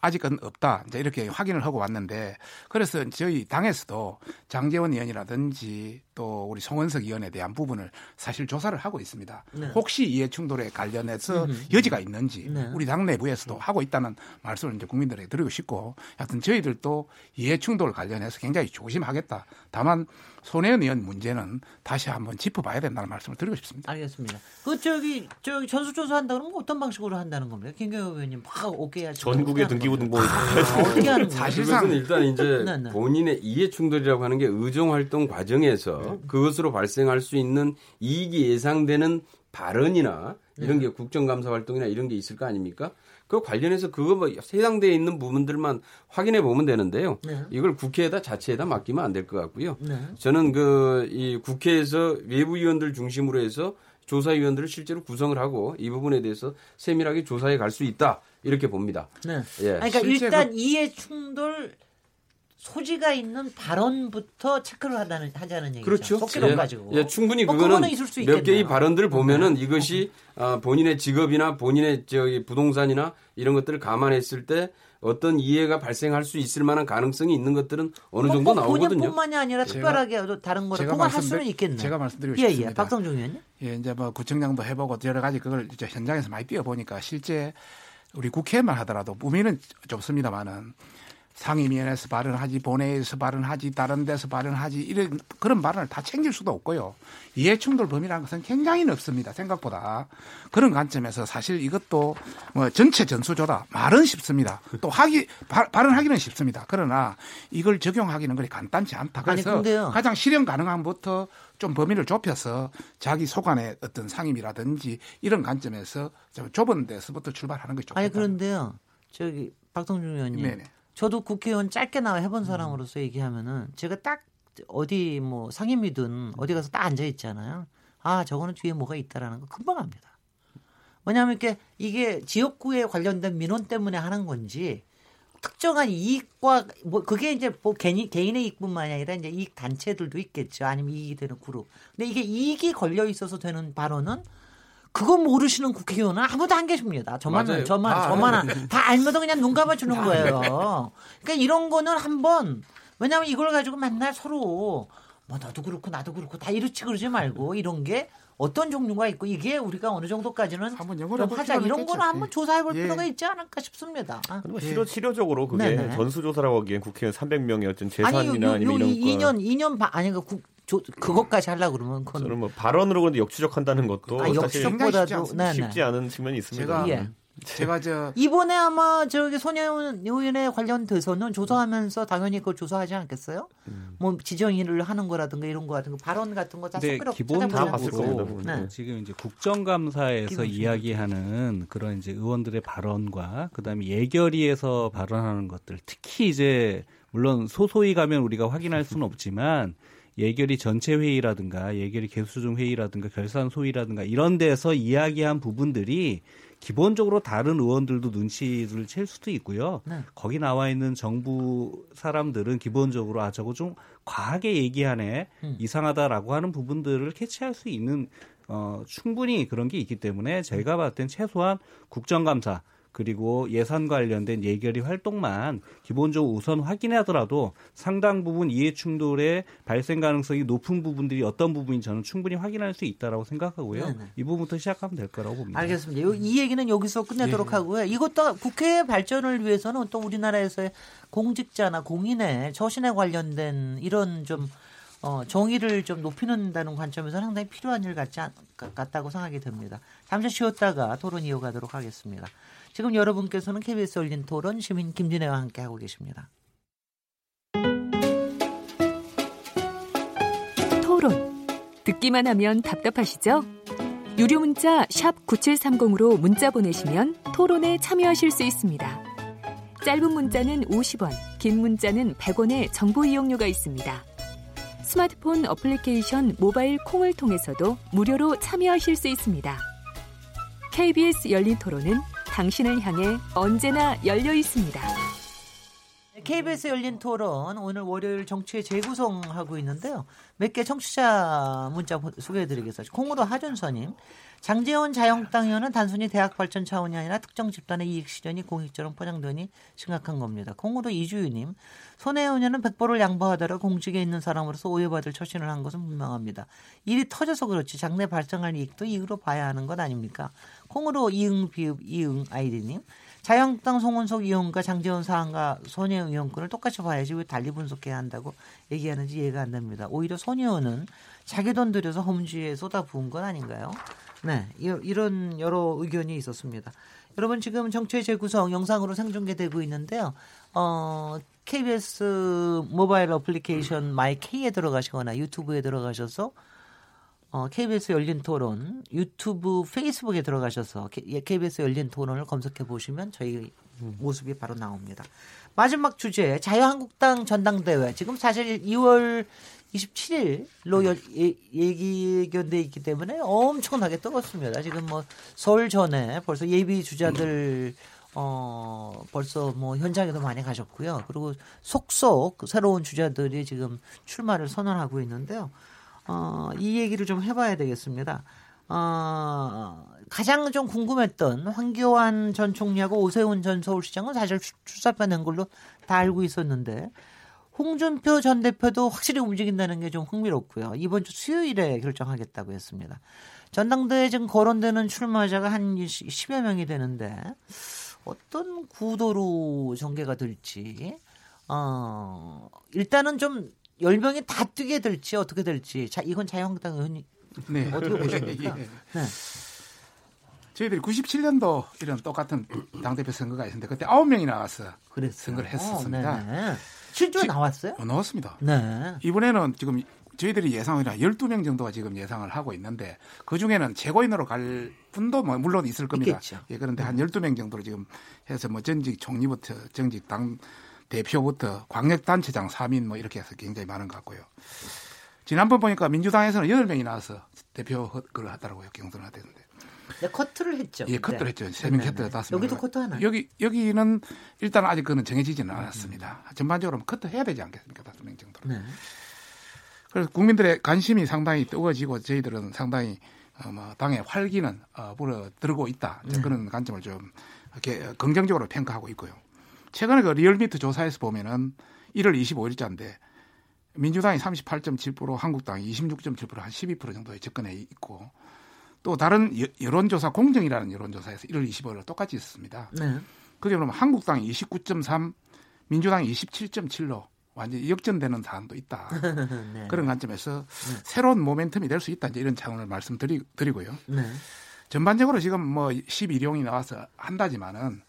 아직은 없다. 이제 이렇게 확인을 하고 왔는데 그래서 저희 당에서도 장재원 의원이라든지 또 우리 송원석 의원에 대한 부분을 사실 조사를 하고 있습니다. 네. 혹시 이해 충돌에 관련해서 여지가 있는지 네. 우리 당 내부에서도 하고 있다는 말씀을 이제 국민들에게 드리고 싶고 하여튼 저희들도 이해 충돌 관련해서 굉장히 조심하겠다. 다만 손혜원 의원 문제는 다시 한번 짚어봐야 된다는 말씀을 드리고 싶습니다. 알겠습니다. 그 저기 저기 전수조사 한다 그러면 어떤 방식으로 한다는 겁니까? 김경호 의원님 막 오케이 하시고 전국의 등기부등본을 어떻게 하는 거예요? 사실상 일단 이제 네, 네. 본인의 이해 충돌이라고 하는 게 의정 활동 과정에서 그것으로 발생할 수 있는 이익이 예상되는 발언이나 이런 네. 게 국정감사 활동이나 이런 게 있을 거 아닙니까? 그 관련해서 그거 뭐 해당되어 있는 부분들만 확인해 보면 되는데요. 네. 이걸 국회에다 자체에다 맡기면 안 될 것 같고요. 네. 저는 그 이 국회에서 외부 위원들 중심으로 해서 조사위원들을 실제로 구성을 하고 이 부분에 대해서 세밀하게 조사해 갈 수 있다 이렇게 봅니다. 네. 예. 아니, 그러니까 일단 이해 충돌 소지가 있는 발언부터 체크를 하다는 하자는 얘기죠. 그렇죠. 속기록 예, 가지고. 예, 충분히 뭐 그거는 그거는 있을 수몇 있겠네요. 개의 발언들을 보면은 이것이 아, 본인의 직업이나 본인의 저기 부동산이나 이런 것들을 감안했을 때 어떤 이해가 발생할 수 있을 만한 가능성이 있는 것들은 어느 뭐 정도 꼭 나오거든요. 본인뿐만이 아니라 제가- 특별하게 또 다른 거를 제가 통화할 수는 있겠네요. 제가 말씀드리고 예, 예. 싶습니다. 박성중 의원님. 예, 이제 뭐 구청장도 해보고 여러 가지 그걸 이제 현장에서 많이 뛰어보니까 실제 우리 국회만 하더라도 의미는 좁습니다만은 상임위원회에서 발언하지 본회의에서 발언하지 다른 데서 발언하지 이런 그런 발언을 다 챙길 수도 없고요. 이해충돌 범위라는 것은 굉장히 넓습니다. 생각보다 그런 관점에서 사실 이것도 뭐 전체 전수조다 말은 쉽습니다. 또 하기 바- 발언하기는 쉽습니다. 그러나 이걸 적용하기는 그리 간단치 않다. 아니, 그래서 근데요. 가장 실현 가능함부터 좀 범위를 좁혀서 자기 소관의 어떤 상임이라든지 이런 관점에서 좀 좁은 데서부터 출발하는 것이 좋겠다. 아니 그런데요. 저기 박성중 의원님. 네네. 저도 국회의원 짧게 나와 해본 사람으로서 얘기하면은 제가 딱 어디 뭐 상임위든 어디 가서 딱 앉아 있잖아요. 아 저거는 뒤에 뭐가 있다라는 거 금방 압니다. 왜냐하면 이렇게 이게 지역구에 관련된 민원 때문에 하는 건지 특정한 이익과 뭐 그게 이제 뭐 개인, 개인의 이익뿐만이 아니라 이제 이익 단체들도 있겠죠. 아니면 이익이 되는 그룹. 근데 이게 이익이 걸려 있어서 되는 발언은 그거 모르시는 국회의원은 아무도 안 계십니다. 저만 맞아요. 저만 다 저만. 안- 다 알면서 그냥 눈 감아 주는 거예요. 그러니까 이런 거는 한번 왜냐하면 이걸 가지고 맨날 서로 뭐 너도 그렇고 나도 그렇고 다 이렇지 그러지 말고 이런 게 어떤 종류가 있고 이게 우리가 어느 정도까지는 한번 하자 이런 있겠죠. 거는 한번 예. 조사해 볼 예. 필요가 있지 않을까 싶습니다. 아. 뭐 실효, 실효적으로 그게 네네. 전수조사라고 하기엔 국회의원 300명의 어떤 아니 재산이나 요, 요, 아니면 요 이런 거 2년 2년 반 아니 그 국, 조, 그것까지 하려고 그러면 그건 저는 뭐 발언으로 근데 역추적한다는 것도 아, 역식보다도 쉽지 네네. 쉽지 않은 측면이 있습니다. 제가 예. 제가 저 이번에 아마 저기 손혜원 의원에 관련돼서는 조사하면서 당연히 그걸 조사하지 않겠어요? 음. 뭐 지정일을 하는 거라든가 이런 거 같은 거 발언 같은 거다 근데 속기록 다. 봤을 겁니다. 네. 지금 이제 국정감사에서 기본 이야기하는 그런 이제 의원들의 발언과 그다음에 예결위에서 발언하는 것들 특히 이제 물론 소소히 가면 우리가 확인할 수는 없지만 예결위 전체 회의라든가 예결위 개수종 회의라든가 결산 소위라든가 이런 데서 이야기한 부분들이 기본적으로 다른 의원들도 눈치를 챌 수도 있고요. 네. 거기 나와 있는 정부 사람들은 기본적으로 아 저거 좀 과하게 얘기하네 음. 이상하다라고 하는 부분들을 캐치할 수 있는 어, 충분히 그런 게 있기 때문에 제가 봤을 땐 최소한 국정감사 그리고 예산 관련된 예결위 활동만 기본적으로 우선 확인하더라도 상당 부분 이해 충돌의 발생 가능성이 높은 부분들이 어떤 부분인지 저는 충분히 확인할 수 있다라고 생각하고요. 네네. 이 부분부터 시작하면 될 거라고 봅니다. 알겠습니다. 요- 이 얘기는 여기서 끝내도록 하고요. 이것도 국회 발전을 위해서는 또 우리나라에서의 공직자나 공인의 처신에 관련된 이런 좀 어, 정의를 좀 높이는다는 관점에서 상당히 필요한 일 같지 않, 같다고 생각이 듭니다. 잠시 쉬었다가 토론 이어가도록 하겠습니다. 지금 여러분께서는 KBS 열린 토론 시민 김진애와 함께 하고 계십니다. 토론. 듣기만 하면 답답하시죠? 유료 문자 9730으로 문자 보내시면 토론에 참여하실 수 있습니다. 짧은 문자는 50원, 긴 문자는 100원의 정보 이용료가 있습니다. 스마트폰 어플리케이션 모바일 콩을 통해서도 무료로 참여하실 수 있습니다. KBS 열린 토론은 당신을 향해 언제나 열려 있습니다. KBS 열린 토론 오늘 월요일 정치의 재구성하고 있는데요. 몇 개 청취자 문자 보- 소개해드리겠습니다. 콩으로 하준서님. 장재원 자유한국당 의원은 단순히 대학 발전 차원이 아니라 특정 집단의 이익 실현이 공익처럼 포장되니 심각한 겁니다. 콩으로 이주유님. 손혜원 의원은 백보를 양보하더라 공직에 있는 사람으로서 오해받을 처신을 한 것은 분명합니다. 일이 터져서 그렇지 장래 발생할 이익도 이익으로 봐야 하는 것 아닙니까? 콩으로 이응 비읍 이응 아이디님. 자유한국당 송원석 의원과 장재원 사안과 손혜 의원권을 똑같이 봐야지 왜 달리 분석해야 한다고 얘기하는지 이해가 안 됩니다. 오히려 손 의원은 자기 돈 들여서 험지에 쏟아 부은 건 아닌가요? 네, 이- 이런 여러 의견이 있었습니다. 여러분 지금 정치의 재구성 영상으로 생중계되고 있는데요. 어, KBS 모바일 어플리케이션 마이K에 들어가시거나 유튜브에 들어가셔서 어, KBS 열린 토론 유튜브 페이스북에 들어가셔서 K- 예, KBS 열린 토론을 검색해 보시면 저희 모습이 바로 나옵니다. 마지막 주제 자유한국당 전당대회 지금 사실 2월 27일로 예, 예기견돼 있기 때문에 엄청나게 뜨겁습니다. 지금 뭐 서울 전에 벌써 예비 주자들 어 벌써 뭐 현장에도 많이 가셨고요. 그리고 속속 그 새로운 주자들이 지금 출마를 선언하고 있는데요. 어, 이 얘기를 좀 해봐야 되겠습니다. 어, 가장 좀 궁금했던 황교안 전 총리하고 오세훈 전 서울시장은 사실 출- 출사표낸 걸로 다 알고 있었는데 홍준표 전 대표도 확실히 움직인다는 게 좀 흥미롭고요. 이번 주 수요일에 결정하겠다고 했습니다. 전당대회 지금 거론되는 출마자가 한 10여 명이 되는데 어떤 구도로 전개가 될지 어, 일단은 좀 10명이 다 뛰게 될지 어떻게 될지 자 이건 자유한국당 의원이 네. 어떻게 보십니까? 예. 네. 저희들이 97년도 이런 똑같은 당대표 선거가 있었는데 그때 9명이 나와서 그랬어요. 선거를 했었습니다. 어, 네네. 실제로 지- 나왔어요? 어, 나왔습니다. 네. 이번에는 지금 저희들이 예상이라 12명 정도가 지금 예상을 하고 있는데 그 중에는 최고인으로 갈 분도 뭐 물론 있을 겁니다. 있겠죠. 예, 그런데 한 12명 정도로 지금 해서 뭐 전직 총리부터 전직 당 대표부터 광역단체장 3인 뭐 이렇게 해서 굉장히 많은 것 같고요. 지난번 보니까 민주당에서는 8명이 나와서 대표 그걸 하더라고요. 경선을 하던데. 네, 커트를 했죠. 예. 커트를 했죠. 세명 네네. 커트를 땄습니다. 여기도 커트 하나요? 여기 여기는 일단 아직 그는 정해지지는 않았습니다. 전반적으로 커트 해야 되지 않겠습니까? 다섯 명 정도. 네. 그래서 국민들의 관심이 상당히 뜨거워지고 저희들은 상당히 어, 뭐 당의 활기는 어, 불어들고 있다 네. 그런 관점을 좀 이렇게 긍정적으로 평가하고 있고요. 최근에 그 리얼미터 조사에서 보면은 1월 25일자인데 민주당이 38.7% 한국당이 26.7%한 12% 정도에 접근해 있고 또 다른 여- 여론조사 공정이라는 여론조사에서 1월 25일 똑같이 있었습니다. 네. 그게 보면 한국당이 29.3, 민주당이 27.7로 완전히 역전되는 사안도 있다. 네. 그런 관점에서 새로운 모멘텀이 될 수 있다. 이제 이런 차원을 말씀드리고요. 네. 전반적으로 지금 뭐 11용이 나와서 한다지만은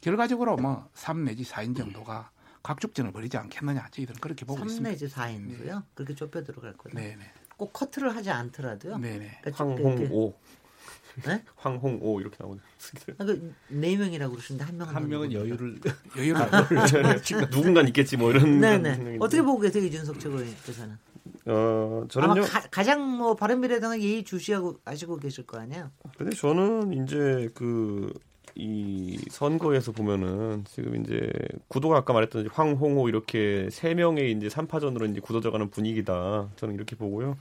결과적으로 뭐 3 내지 4인 정도가 각축전을 벌이지 않겠느냐. 저희들은 그렇게 보고 3 있습니다. 내지 4인도요. 그렇게 좁혀 들어갈 거다. 네네. 꼭 커트를 하지 않더라도요. 네네. 그러니까 좀 이렇게- 황홍오, 네? 황홍오 이렇게 나오는. 아, 그네 명이라고 그러시는데 한 명은 한 명은? 여유를 여유를 누군간 있겠지 뭐 이런. 네네. 어떻게 보고 계세요 이준석 최고위원께서는? 어, 아마 저는요. 가, 장뭐 바른미래당은 예의 주시하고 아시고 계실 거 아니에요? 근데 저는 이제 그 이 선거에서 보면은 지금 이제 구도가 아까 말했던 황홍호 이렇게 세 명의 이제 3파전으로 이제 굳어져가는 분위기다. 저는 이렇게 보고요.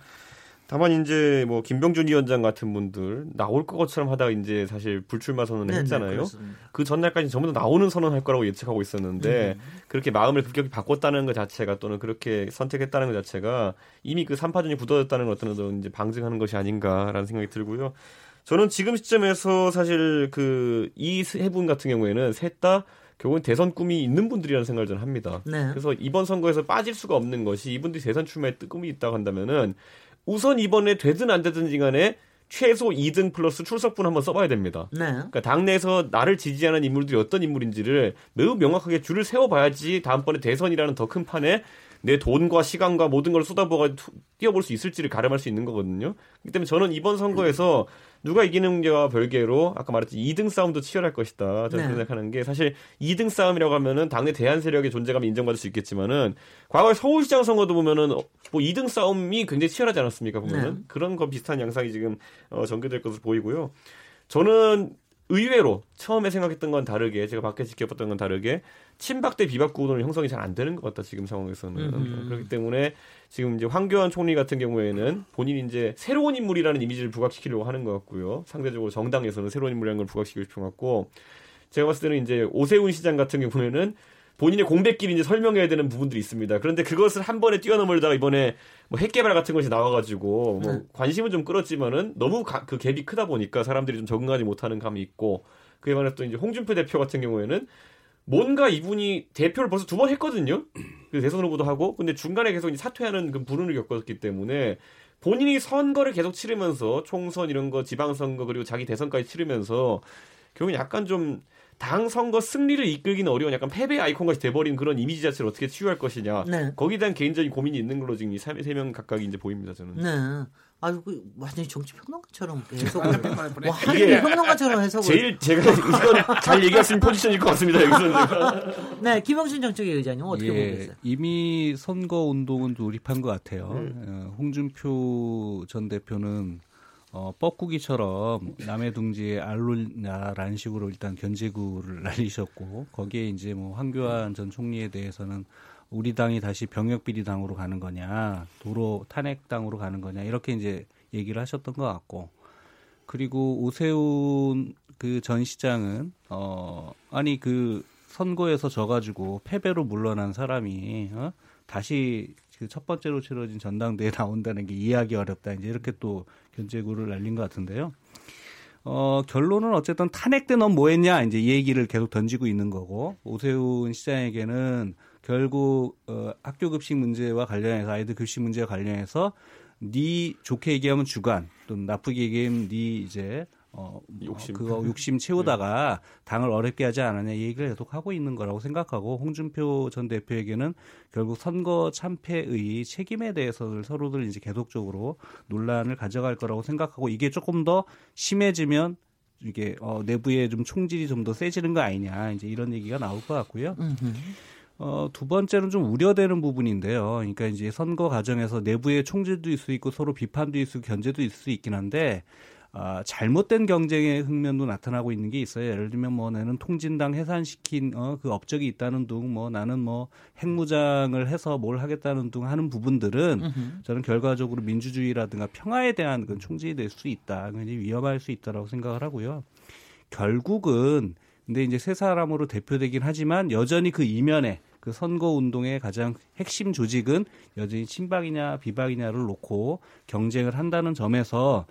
다만 이제 뭐 김병준 위원장 같은 분들 나올 것처럼 하다가 이제 사실 불출마 선언을 네, 네, 했잖아요. 그렇습니다. 그 전날까지 전부 다 나오는 선언할 거라고 예측하고 있었는데 그렇게 마음을 급격히 바꿨다는 것 자체가 또는 그렇게 선택했다는 것 자체가 이미 그 3파전이 굳어졌다는 것들은 이제 방증하는 것이 아닌가라는 생각이 들고요. 저는 지금 시점에서 사실 그 이 세 분 같은 경우에는 셋다 결국은 대선 꿈이 있는 분들이라는 생각을 저는 합니다. 네. 그래서 이번 선거에서 빠질 수가 없는 것이 이분들이 대선 출마에 꿈이 있다고 한다면은 우선 이번에 되든 안 되든지 간에 최소 2등 플러스 출석분 한번 써봐야 됩니다. 네. 그러니까 당내에서 나를 지지하는 인물들이 어떤 인물인지를 매우 명확하게 줄을 세워봐야지 다음번에 대선이라는 더 큰 판에 내 돈과 시간과 모든 걸 쏟아부어 뛰어볼 수 있을지를 가름할 수 있는 거거든요. 그렇기 때문에 저는 이번 선거에서 누가 이기는 게와 별개로 아까 말했듯이 2등 싸움도 치열할 것이다. 저는 네. 생각하는 게 사실 2등 싸움이라고 하면은 당내 대한 세력의 존재감이 인정받을 수 있겠지만은 과거에 서울시장 선거도 보면은 어, 뭐 2등 싸움이 굉장히 치열하지 않았습니까? 보면은 네. 그런 거 비슷한 양상이 지금 어, 전개될 것으로 보이고요. 저는 의외로 처음에 생각했던 건 다르게 제가 밖에 지켜봤던 건 다르게 친박 대 비박 구도는 형성이 잘 안 되는 것 같다 지금 상황에서는 음흠. 그렇기 때문에 지금 이제 황교안 총리 같은 경우에는 본인이 이제 새로운 인물이라는 이미지를 부각시키려고 하는 것 같고요 상대적으로 정당에서는 새로운 인물이라는 걸 부각시키고 싶은 것 같고 제가 봤을 때는 이제 오세훈 시장 같은 경우에는 본인의 공백끼리 이제 설명해야 되는 부분들이 있습니다. 그런데 그것을 한 번에 뛰어넘으려다가 이번에 뭐 핵개발 같은 것이 나와가지고 뭐 네. 관심은 좀 끌었지만은 너무 가- 그 갭이 크다 보니까 사람들이 좀 적응하지 못하는 감이 있고 그에 반해 또 이제 홍준표 대표 같은 경우에는 뭔가 이분이 대표를 벌써 두 번 했거든요. 그 대선 후보도 하고 근데 중간에 계속 이제 사퇴하는 그 불운을 겪었기 때문에 본인이 선거를 계속 치르면서 총선 이런 거 지방선거 그리고 자기 대선까지 치르면서 결국 약간 좀 당 선거 승리를 이끌기는 어려운 약간 패배 아이콘 같이 돼버린 그런 이미지 자체를 어떻게 치유할 것이냐 네. 거기에 대한 개인적인 고민이 있는 걸로 지금 이세명 각각이 이제 보입니다 저는. 네. 아유, 그 완전히 정치 평론가처럼 해석을. 와, 한국의 평론가처럼 해석을. 제일 제가 이건 잘 얘기할 수 있는 포지션일 것 같습니다 여기서는. 네, 김영신 정책위 의장님 어떻게 예, 보겠어요? 이미 선거 운동은 돌입한 것 같아요. 음. 어, 홍준표 전 대표는 어, 뻐꾸기처럼 남의 둥지에 알로라는 식으로 일단 견제구를 날리셨고 거기에 이제 뭐 황교안 전 총리에 대해서는 우리 당이 다시 병역 비리 당으로 가는 거냐, 도로 탄핵 당으로 가는 거냐 이렇게 이제 얘기를 하셨던 것 같고 그리고 오세훈 그 전 시장은 어 아니 그 선거에서 져가지고 패배로 물러난 사람이 어? 다시 그 첫 번째로 치러진 전당대회 나온다는 게 이해하기 어렵다 이제 이렇게 또 견제구를 날린 것 같은데요. 어 결론은 어쨌든 탄핵 때 넌 뭐 했냐 이제 이 얘기를 계속 던지고 있는 거고 오세훈 시장에게는 결국 어, 학교 급식 문제와 관련해서 아이들 급식 문제와 관련해서 네 좋게 얘기하면 주관 또 나쁘게 얘기하면 네 이제 어, 뭐 욕심. 그거 욕심 채우다가 당을 어렵게 하지 않았냐 이 얘기를 계속 하고 있는 거라고 생각하고 홍준표 전 대표에게는 결국 선거 참패의 책임에 대해서 서로들 이제 계속적으로 논란을 가져갈 거라고 생각하고 이게 조금 더 심해지면 이게 어, 내부에 좀 총질이 좀 더 세지는 거 아니냐 이제 이런 얘기가 나올 것 같고요. 어, 두 번째는 좀 우려되는 부분인데요. 그러니까 이제 선거 과정에서 내부에 총질도 있을 수 있고 서로 비판도 있을 수 있고 견제도 있을 수 있긴 한데 아, 잘못된 경쟁의 측면도 나타나고 있는 게 있어요. 예를 들면 뭐 나는 통진당 해산시킨 어, 그 업적이 있다는 둥, 뭐 나는 뭐 핵무장을 해서 뭘 하겠다는 둥 하는 부분들은 저는 결과적으로 민주주의라든가 평화에 대한 그 총질이 될 수 있다. 굉장히 위험할 수 있다라고 생각을 하고요. 결국은 근데 이제 세 사람으로 대표되긴 하지만 여전히 그 이면에 그 선거 운동의 가장 핵심 조직은 여전히 친박이냐 비박이냐를 놓고 경쟁을 한다는 점에서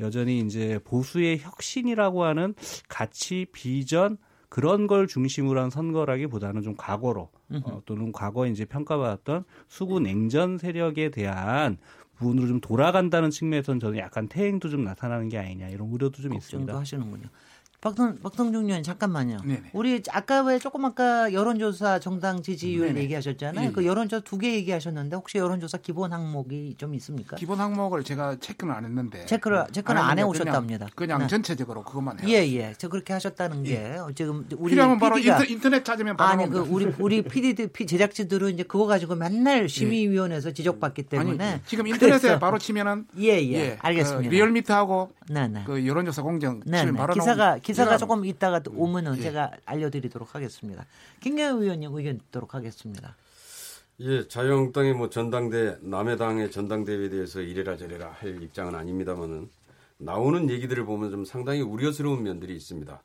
여전히 이제 보수의 혁신이라고 하는 가치 비전 그런 걸 중심으로 한 선거라기보다는 좀 과거로 어, 또는 과거에 이제 평가받았던 수구 냉전 세력에 대한 부분으로 좀 돌아간다는 측면에서는 저는 약간 퇴행도 좀 나타나는 게 아니냐 이런 우려도 좀 있습니다. 하시는군요. 박동, 박동중 의원 잠깐만요. 네네. 우리 아까 왜 조금 아까 여론조사 정당 지지율 네네. 얘기하셨잖아요. 예, 그 예. 여론조사 두 개 얘기하셨는데 혹시 여론조사 기본 항목이 좀 있습니까? 기본 항목을 제가 체크는 안 했는데 체크를 체크는 안 했는데 해오셨답니다. 그냥, 그냥 네. 전체적으로 그것만 해요. 예, 예. 저 그렇게 하셨다는 게 지금 우리 필요하면 바로 인터, 인터 넷 찾으면 바로 아니 그. 우리 우리 PD들 피 제작진들은 이제 그거 가지고 맨날 심의위원회에서 지적받기 때문에 아니 지금 인터넷에 그래서- 바로 치면은 예, 예. 알겠습니다. 그 리얼미터하고 네, 네. 그 여론조사 공정 네, 치면 네. 바로 기사가 나옵니다. 기사가 조금 있다가 또 오면은 예. 제가 알려드리도록 하겠습니다. 김경호 의원님 의견 듣도록 하겠습니다. 예, 자유한국당의 뭐 전당대 남의 당의 전당대회에 대해서 이래라 저래라 할 입장은 아닙니다만은 나오는 얘기들을 보면 좀 상당히 우려스러운 면들이 있습니다.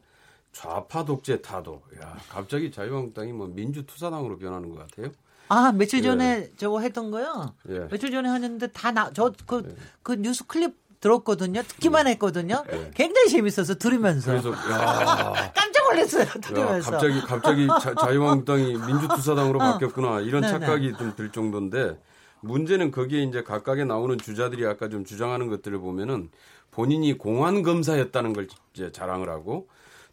좌파 독재 타도. 야, 갑자기 자유한국당이 뭐 민주투사당으로 변하는 것 같아요. 아 며칠 전에 저거 했던 거요. 예. 며칠 전에 하는데 다 나 저그그 뉴스 클립 들었거든요. 듣기만 했거든요. 굉장히 재밌어서 들으면서 그래서 야, 깜짝 놀랐어요. 야, 들으면서. 갑자기 갑자기 자, 자유한국당이 민주투사당으로 바뀌었구나 이런 어. 네네. 착각이 좀 들 정도인데 문제는 거기에 이제 각각에 나오는 주자들이 아까 좀 주장하는 것들을 보면은 본인이 공안 검사였다는 걸 이제 자랑을 하고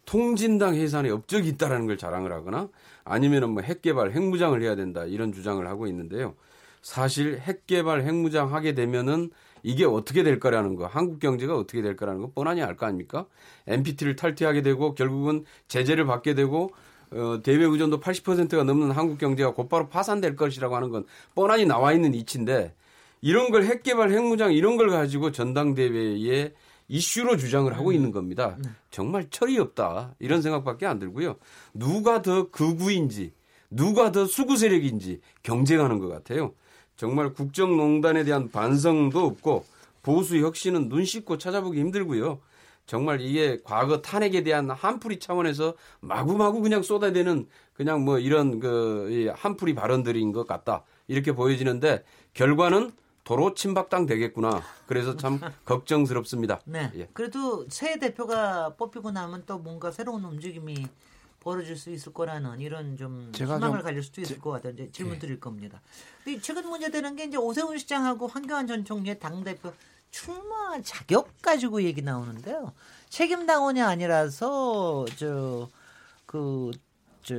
통진당 해산에 업적이 있다라는 걸 자랑을 하거나 아니면은 뭐 핵개발 핵무장을 해야 된다 이런 주장을 하고 있는데요. 사실 핵개발 핵무장 하게 되면은 이게 어떻게 될 거라는 거, 한국 경제가 어떻게 될 거라는 거 뻔하니 알 거 아닙니까? NPT를 탈퇴하게 되고 결국은 제재를 받게 되고 어, 대외 의존도 80%가 넘는 한국 경제가 곧바로 파산될 것이라고 하는 건 뻔하니 나와 있는 이치인데 이런 걸 핵개발 핵무장 이런 걸 가지고 전당대회에 이슈로 주장을 하고 있는 겁니다. 정말 철이 없다 이런 생각밖에 안 들고요. 누가 더 극우인지 누가 더 수구 세력인지 경쟁하는 것 같아요. 정말 국정농단에 대한 반성도 없고 보수 혁신은 눈 씻고 찾아보기 힘들고요. 정말 이게 과거 탄핵에 대한 한풀이 차원에서 마구마구 그냥 쏟아대는 그냥 뭐 이런 그이 한풀이 발언들인 것 같다. 이렇게 보여지는데 결과는 도로 침박당 되겠구나. 그래서 참 걱정스럽습니다. 네. 예. 그래도 새 대표가 뽑히고 나면 또 뭔가 새로운 움직임이 벌어질 수 있을 거라는 이런 좀 제가 희망을 좀- 가질 수도 있을 것 같아요. 이제 질문 예. 드릴 겁니다. 근데 최근 문제되는 게 이제 오세훈 시장하고 황교안 전 총리의 당 대표 출마 자격 가지고 얘기 나오는데요. 책임 당원이 아니라서 저 그 저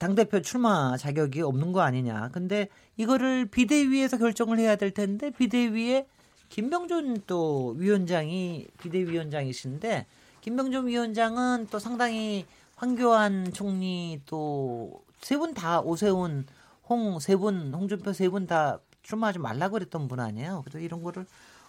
당대표 출마 자격이 없는 거 아니냐. 근데 이거를 비대위에서 결정을 해야 될 텐데 비대위에 김병준 또 위원장이 비대위원장이신데 김병준 위원장은 또 상당히 황교안 총리 또 세 분 다 오세훈 홍 세 분 홍준표 세 분 다 출마하지 말라고 그랬던 분 아니에요. 그래서 이런 거를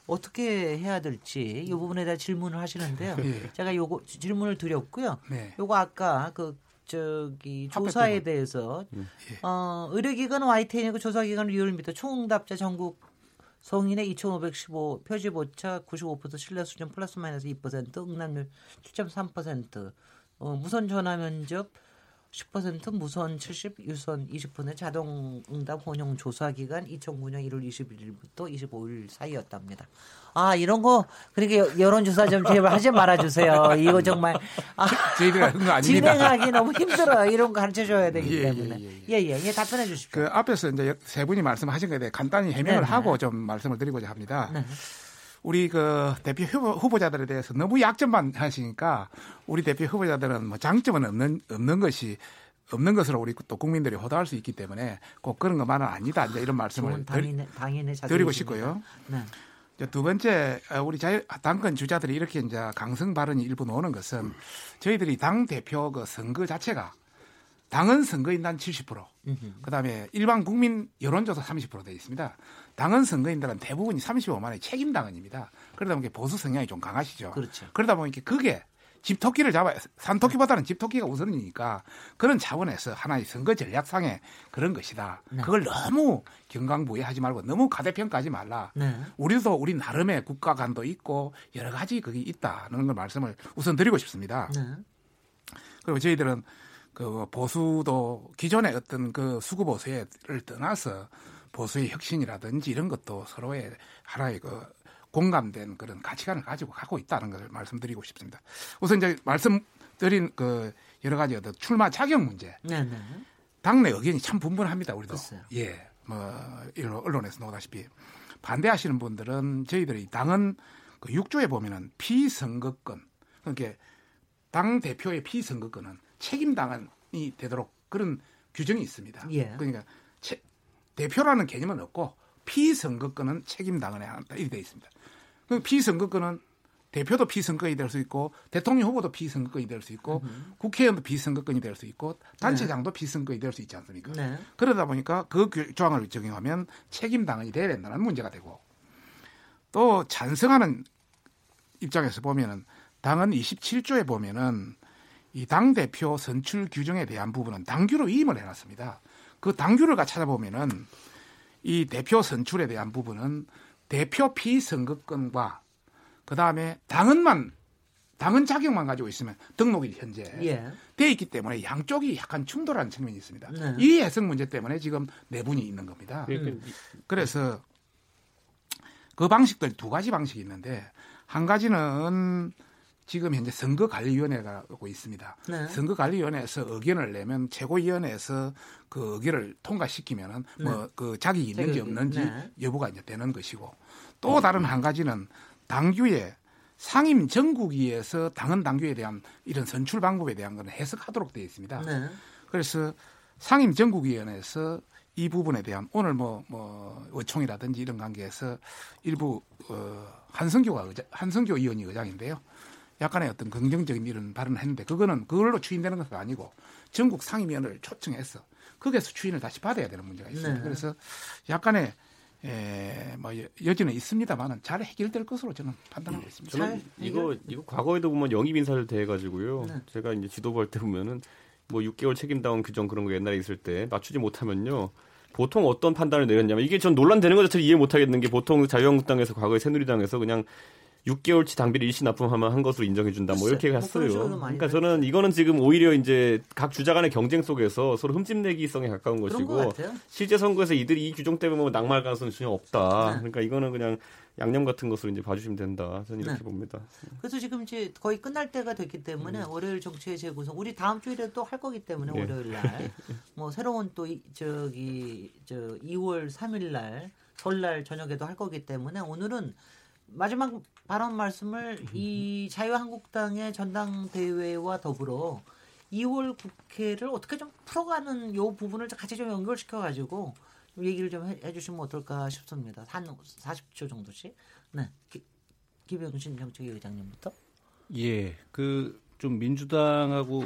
어떻게 해야 될지 이 부분에 대한 질문을 하시는데요. 예. 제가 요거 질문을 드렸고요. 네. 요거 아까 그 저기 조사에 부분. 대해서 예. 어 의료기관 YTN이고 조사기관 리얼미터 총응답자 전국 성인의 2,515 표집 오차 95% 신뢰 수준 플러스 마이너스 2% 응답률 7.3% 어, 무선 전화 면접 10% 무선 70 유선 20% 자동 응답 혼용 조사 기간 2009년 1월 21일부터 25일 사이였답니다. 아 이런 거 그러니까 여론 조사 좀 제발 하지 말아 주세요. 이거 정말 아. 진행하기 너무 힘들어요. 이런 거 가르쳐 줘야 되기 예, 때문에. 예, 예, 예 예 예, 답변해 주십시오. 그 앞에서 이제 세 분이 말씀하신 것에 대해 간단히 해명을 네네. 하고 좀 말씀을 드리고자 합니다. 네. 우리 그 대표 후보, 후보자들에 대해서 너무 약점만 하시니까 우리 대표 후보자들은 뭐 장점은 없는 없는 것이 없는 것으로 우리 또 국민들이 호도할 수 있기 때문에 꼭 그런 것만은 아니다. 이제 이런 말씀을 당인의 당인의 드리고. 싶고요. 네. 두 번째 어, 우리 자유 당권 주자들이 이렇게 이제 강성 발언이 일부 나오는 것은 저희들이 당 대표 그 선거 자체가 당은 선거인단 70%, 그다음에 일반 국민 여론조사 30%돼 있습니다. 당은 선거인들은 대부분이 35만의 책임 당원입니다. 그러다 보니까 보수 성향이 좀 강하시죠. 그렇죠. 그러다 보니까 그게 집토끼를 잡아야 산토끼보다는 집토끼가 우선이니까 그런 차원에서 하나의 선거 전략상의 그런 것이다. 네. 그걸 너무 경강부회하지 말고 너무 가대평가하지 말라. 네. 우리도 우리 나름의 국가관도 있고 여러 가지 그게 있다는 걸 말씀을 우선 드리고 싶습니다. 네. 그리고 저희들은 그 보수도 기존의 어떤 그 수구 보수를 떠나서 보수의 혁신이라든지 이런 것도 서로의 하나의 그 공감된 그런 가치관을 가지고 가고 있다는 것을 말씀드리고 싶습니다. 우선 이제 말씀드린 그 여러 가지 어떤 출마 자격 문제, 네. 네. 당내 의견이 참 분분합니다. 우리도 글쎄요. 예, 뭐 이런 언론에서 나오다시피 반대하시는 분들은 저희들이 당은 그 6조에 보면은 피선거권 그러니까 당 대표의 피선거권은 책임 당원이 되도록 그런 규정이 있습니다. 예. 그러니까 채- 대표라는 개념은 없고 피선거권은 책임 당원에 한다 이렇게 돼 있습니다. 그 피선거권은 대표도 피선거권이 될 수 있고 대통령 후보도 피선거권이 될 수 있고 국회의원도 피선거권이 될 수 있고 단체장도 피선거권이 될 수 있지 않습니까? 네. 그러다 보니까 그 규- 조항을 적용하면 책임 당원이 돼야 된다는 문제가 되고 또 찬성하는 입장에서 보면은 당헌 27조에 보면은 이 당 대표 선출 규정에 대한 부분은 당규로 위임을 해놨습니다. 그 당규를 가 찾아보면은 이 대표 선출에 대한 부분은 대표 피선거권과 그 다음에 당헌만 당헌 자격만 가지고 있으면 등록이 현재 예. 돼 있기 때문에 양쪽이 약간 충돌하는 측면이 있습니다. 네. 이 해석 문제 때문에 지금 내분이 있는 겁니다. 그러니까 그래서 그 방식들 두 가지 방식이 있는데 한 가지는 지금 현재 선거관리위원회가 고 있습니다. 네. 선거관리위원회에서 의견을 내면 최고위원회에서 그 의견을 통과시키면은 뭐그 자격이 있는지 없는지 네. 여부가 이제 되는 것이고 또 다른 한 가지는 당규에 상임 전국위에서 당헌 당규에 대한 이런 선출 방법에 대한 건 해석하도록 되어 있습니다. 네. 그래서 상임 전국위원회에서 이 부분에 대한 오늘 뭐, 뭐, 의총이라든지 이런 관계에서 일부, 어, 한성교가 의장, 한성교 의원이 의장인데요. 약간의 어떤 긍정적인 이런 발언을 했는데 그거는 그걸로 추인되는 것은 아니고 전국 상임위원회를 초청해서 거기에서 추인을 다시 받아야 되는 문제가 있습니다. 네. 그래서 약간의 에, 뭐 여- 여지는 있습니다만은 잘 해결될 것으로 저는 판단하고 있습니다. 저는 잘 이거 이거 과거에도 보면 영입 인사를 대해 가지고요. 네. 제가 이제 지도부 할 때 보면은 뭐 6개월 책임다운 규정 그런 거 옛날에 있을 때 맞추지 못하면요. 보통 어떤 판단을 내렸냐면 이게 전 논란되는 것 자체를 이해 못 하겠는 게 보통 자유한국당에서 과거에 새누리당에서 그냥 6개월치 당비를 일시 납품하면 한 것으로 인정해 준다. 뭐 이렇게 뭐 했어요. 많이 그러니까 저는 이거는 지금 오히려 이제 각 주자 간의 경쟁 속에서 서로 흠집내기성에 가까운 것이고. 실제 선거에서 이들이 이 규정 때문에 뭐 낙마할 가능성은 전혀 없다. 네. 그러니까 이거는 그냥 양념 같은 것으로 이제 봐주시면 된다. 저는 이렇게 네. 봅니다. 그래서 지금 이제 거의 끝날 때가 됐기 때문에 월요일 정치의 재구성 우리 다음 주일에 또 할 거기 때문에 네. 월요일 날 뭐 새로운 또 이, 저기 저 2월 3일 날 설날 저녁에도 할 거기 때문에 오늘은 마지막 발언 말씀을 이 자유한국당의 전당대회와 더불어 2월 국회를 어떻게 좀 풀어가는 요 부분을 같이 좀 연결시켜 가지고 얘기를 좀 해, 해주시면 어떨까 싶습니다. 한 40초 정도씩. 네. 기- 김영신 정책위 의장님부터. 예, 그 좀 민주당하고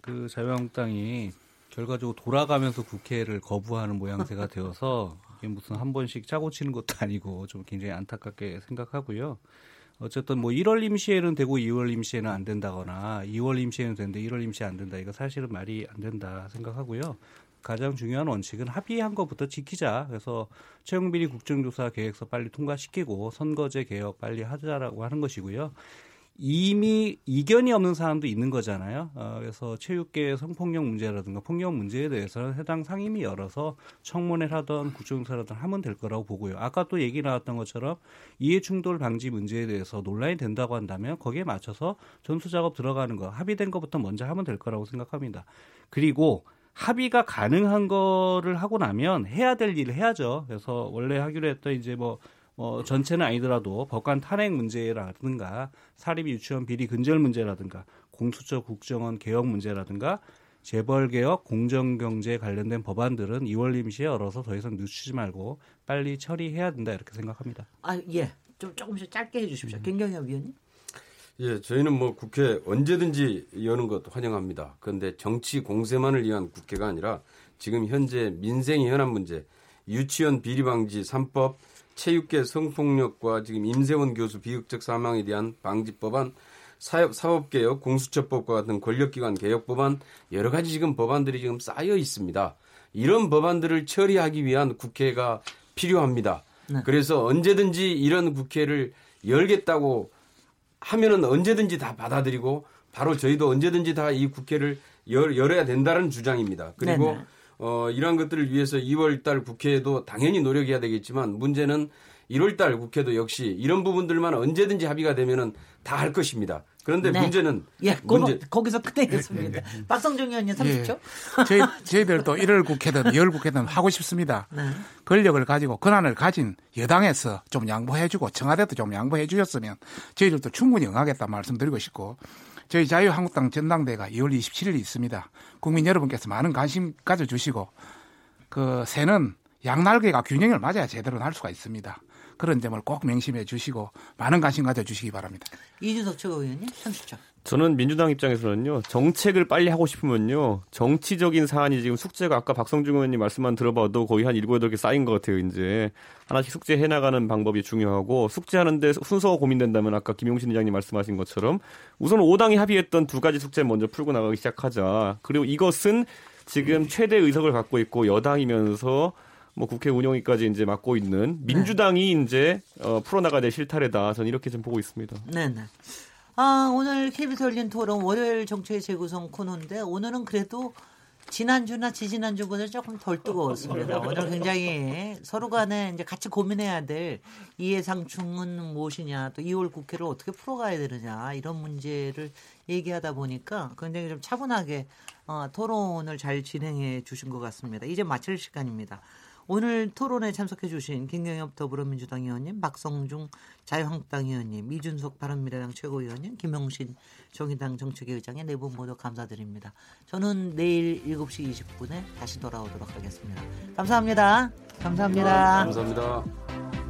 그 자유한국당이 결과적으로 돌아가면서 국회를 거부하는 모양새가 되어서 이게 무슨 한 번씩 짜고 치는 것도 아니고 좀 굉장히 안타깝게 생각하고요. 어쨌든 뭐 1월 임시에는 되고 2월 임시에는 안 된다거나 2월 임시에는 되는데 1월 임시에 안 된다. 이거 사실은 말이 안 된다 생각하고요. 가장 중요한 원칙은 합의한 것부터 지키자. 그래서 채용비리 국정조사 계획서 빨리 통과시키고 선거제 개혁 빨리 하자라고 하는 것이고요. 이미 이견이 없는 사람도 있는 거잖아요. 어, 그래서 체육계 성폭력 문제라든가 폭력 문제에 대해서는 해당 상임위 열어서 청문회를 하던 국정조사를 하면 될 거라고 보고요. 아까 또 얘기 나왔던 것처럼 이해충돌 방지 문제에 대해서 논란이 된다고 한다면 거기에 맞춰서 전수 작업 들어가는 거 합의된 것부터 먼저 하면 될 거라고 생각합니다. 그리고 합의가 가능한 거를 하고 나면 해야 될 일을 해야죠. 그래서 원래 하기로 했던 이제 뭐 어, 전체는 아니더라도 법관 탄핵 문제라든가 사립 유치원 비리 근절 문제라든가 공수처 국정원 개혁 문제라든가 재벌 개혁, 공정 경제 관련된 법안들은 2월 임시에 열어서 더 이상 늦추지 말고 빨리 처리해야 된다 이렇게 생각합니다. 아, 예. 좀 조금씩 짧게 해 주십시오. 김경엽 위원님. 예, 저희는 뭐 국회 언제든지 여는 것 환영합니다. 그런데 정치 공세만을 위한 국회가 아니라 지금 현재 민생의 현안 문제, 유치원 비리 방지 3법, 체육계 성폭력과 지금 임세원 교수 비극적 사망에 대한 방지 법안, 사업, 사업개혁, 공수처법과 같은 권력기관 개혁 법안, 여러 가지 지금 법안들이 지금 쌓여 있습니다. 이런 법안들을 처리하기 위한 국회가 필요합니다. 그래서 언제든지 이런 국회를 열겠다고 하면은 언제든지 다 받아들이고 바로 저희도 언제든지 다 이 국회를 열, 열어야 된다는 주장입니다. 그리고 네네. 어, 이러한 것들을 위해서 2월 달 국회에도 당연히 노력해야 되겠지만 문제는 1월 달 국회도 역시 이런 부분들만 언제든지 합의가 되면은 다 할 것입니다. 그런데 네. 문제는 예, 거, 문제 거기서 끝내겠습니다. 박성정 의원님 30초. 저희, 저희들도 1월 국회든 2월 국회든 하고 싶습니다. 네. 권력을 가지고 권한을 가진 여당에서 좀 양보해주고 청와대도 좀 양보해 주셨으면 저희들도 충분히 응하겠다 말씀드리고 싶고 저희 자유한국당 전당대가 2월 27일에 있습니다. 국민 여러분께서 많은 관심 가져주시고 그 새는 양날개가 균형을 맞아야 제대로 날 수가 있습니다. 그런 점을 꼭 명심해 주시고 많은 관심 가져주시기 바랍니다. 이준석 최고위원님 30초. 저는 민주당 입장에서는요 정책을 빨리 하고 싶으면요 정치적인 사안이 지금 숙제가 아까 박성중 의원님 말씀만 들어봐도 거의 한 일곱 여덟 개 쌓인 것 같아요 이제 하나씩 숙제 해 나가는 방법이 중요하고 숙제하는데 순서가 고민된다면 아까 김용신 의장님 말씀하신 것처럼 우선 5당이 합의했던 두 가지 숙제 먼저 풀고 나가기 시작하자 그리고 이것은 지금 최대 의석을 갖고 있고 여당이면서 뭐 국회 운영위까지 이제 맡고 있는 민주당이 이제 어, 풀어나가야 될 실타래다. 저는 이렇게 좀 보고 있습니다. 네 네. 아, 오늘 KBS 열린 토론 월요일 정치의 재구성 코너인데 오늘은 그래도 지난주나 지지난주보다 조금 덜 뜨거웠습니다. 오늘 굉장히 서로 간에 이제 같이 고민해야 될 이해상충은 무엇이냐, 또 2월 국회를 어떻게 풀어가야 되느냐, 이런 문제를 얘기하다 보니까 굉장히 좀 차분하게 어, 토론을 잘 진행해 주신 것 같습니다. 이제 마칠 시간입니다. 오늘 토론에 참석해 주신 김경엽 더불어민주당 의원님, 박성중 자유한국당 의원님, 이준석 바른미래당 최고위원님, 김용신 정의당 정책위 의장의 네 분 모두 감사드립니다. 저는 내일 7시 20분에 다시 돌아오도록 하겠습니다. 감사합니다. 감사합니다. 감사합니다.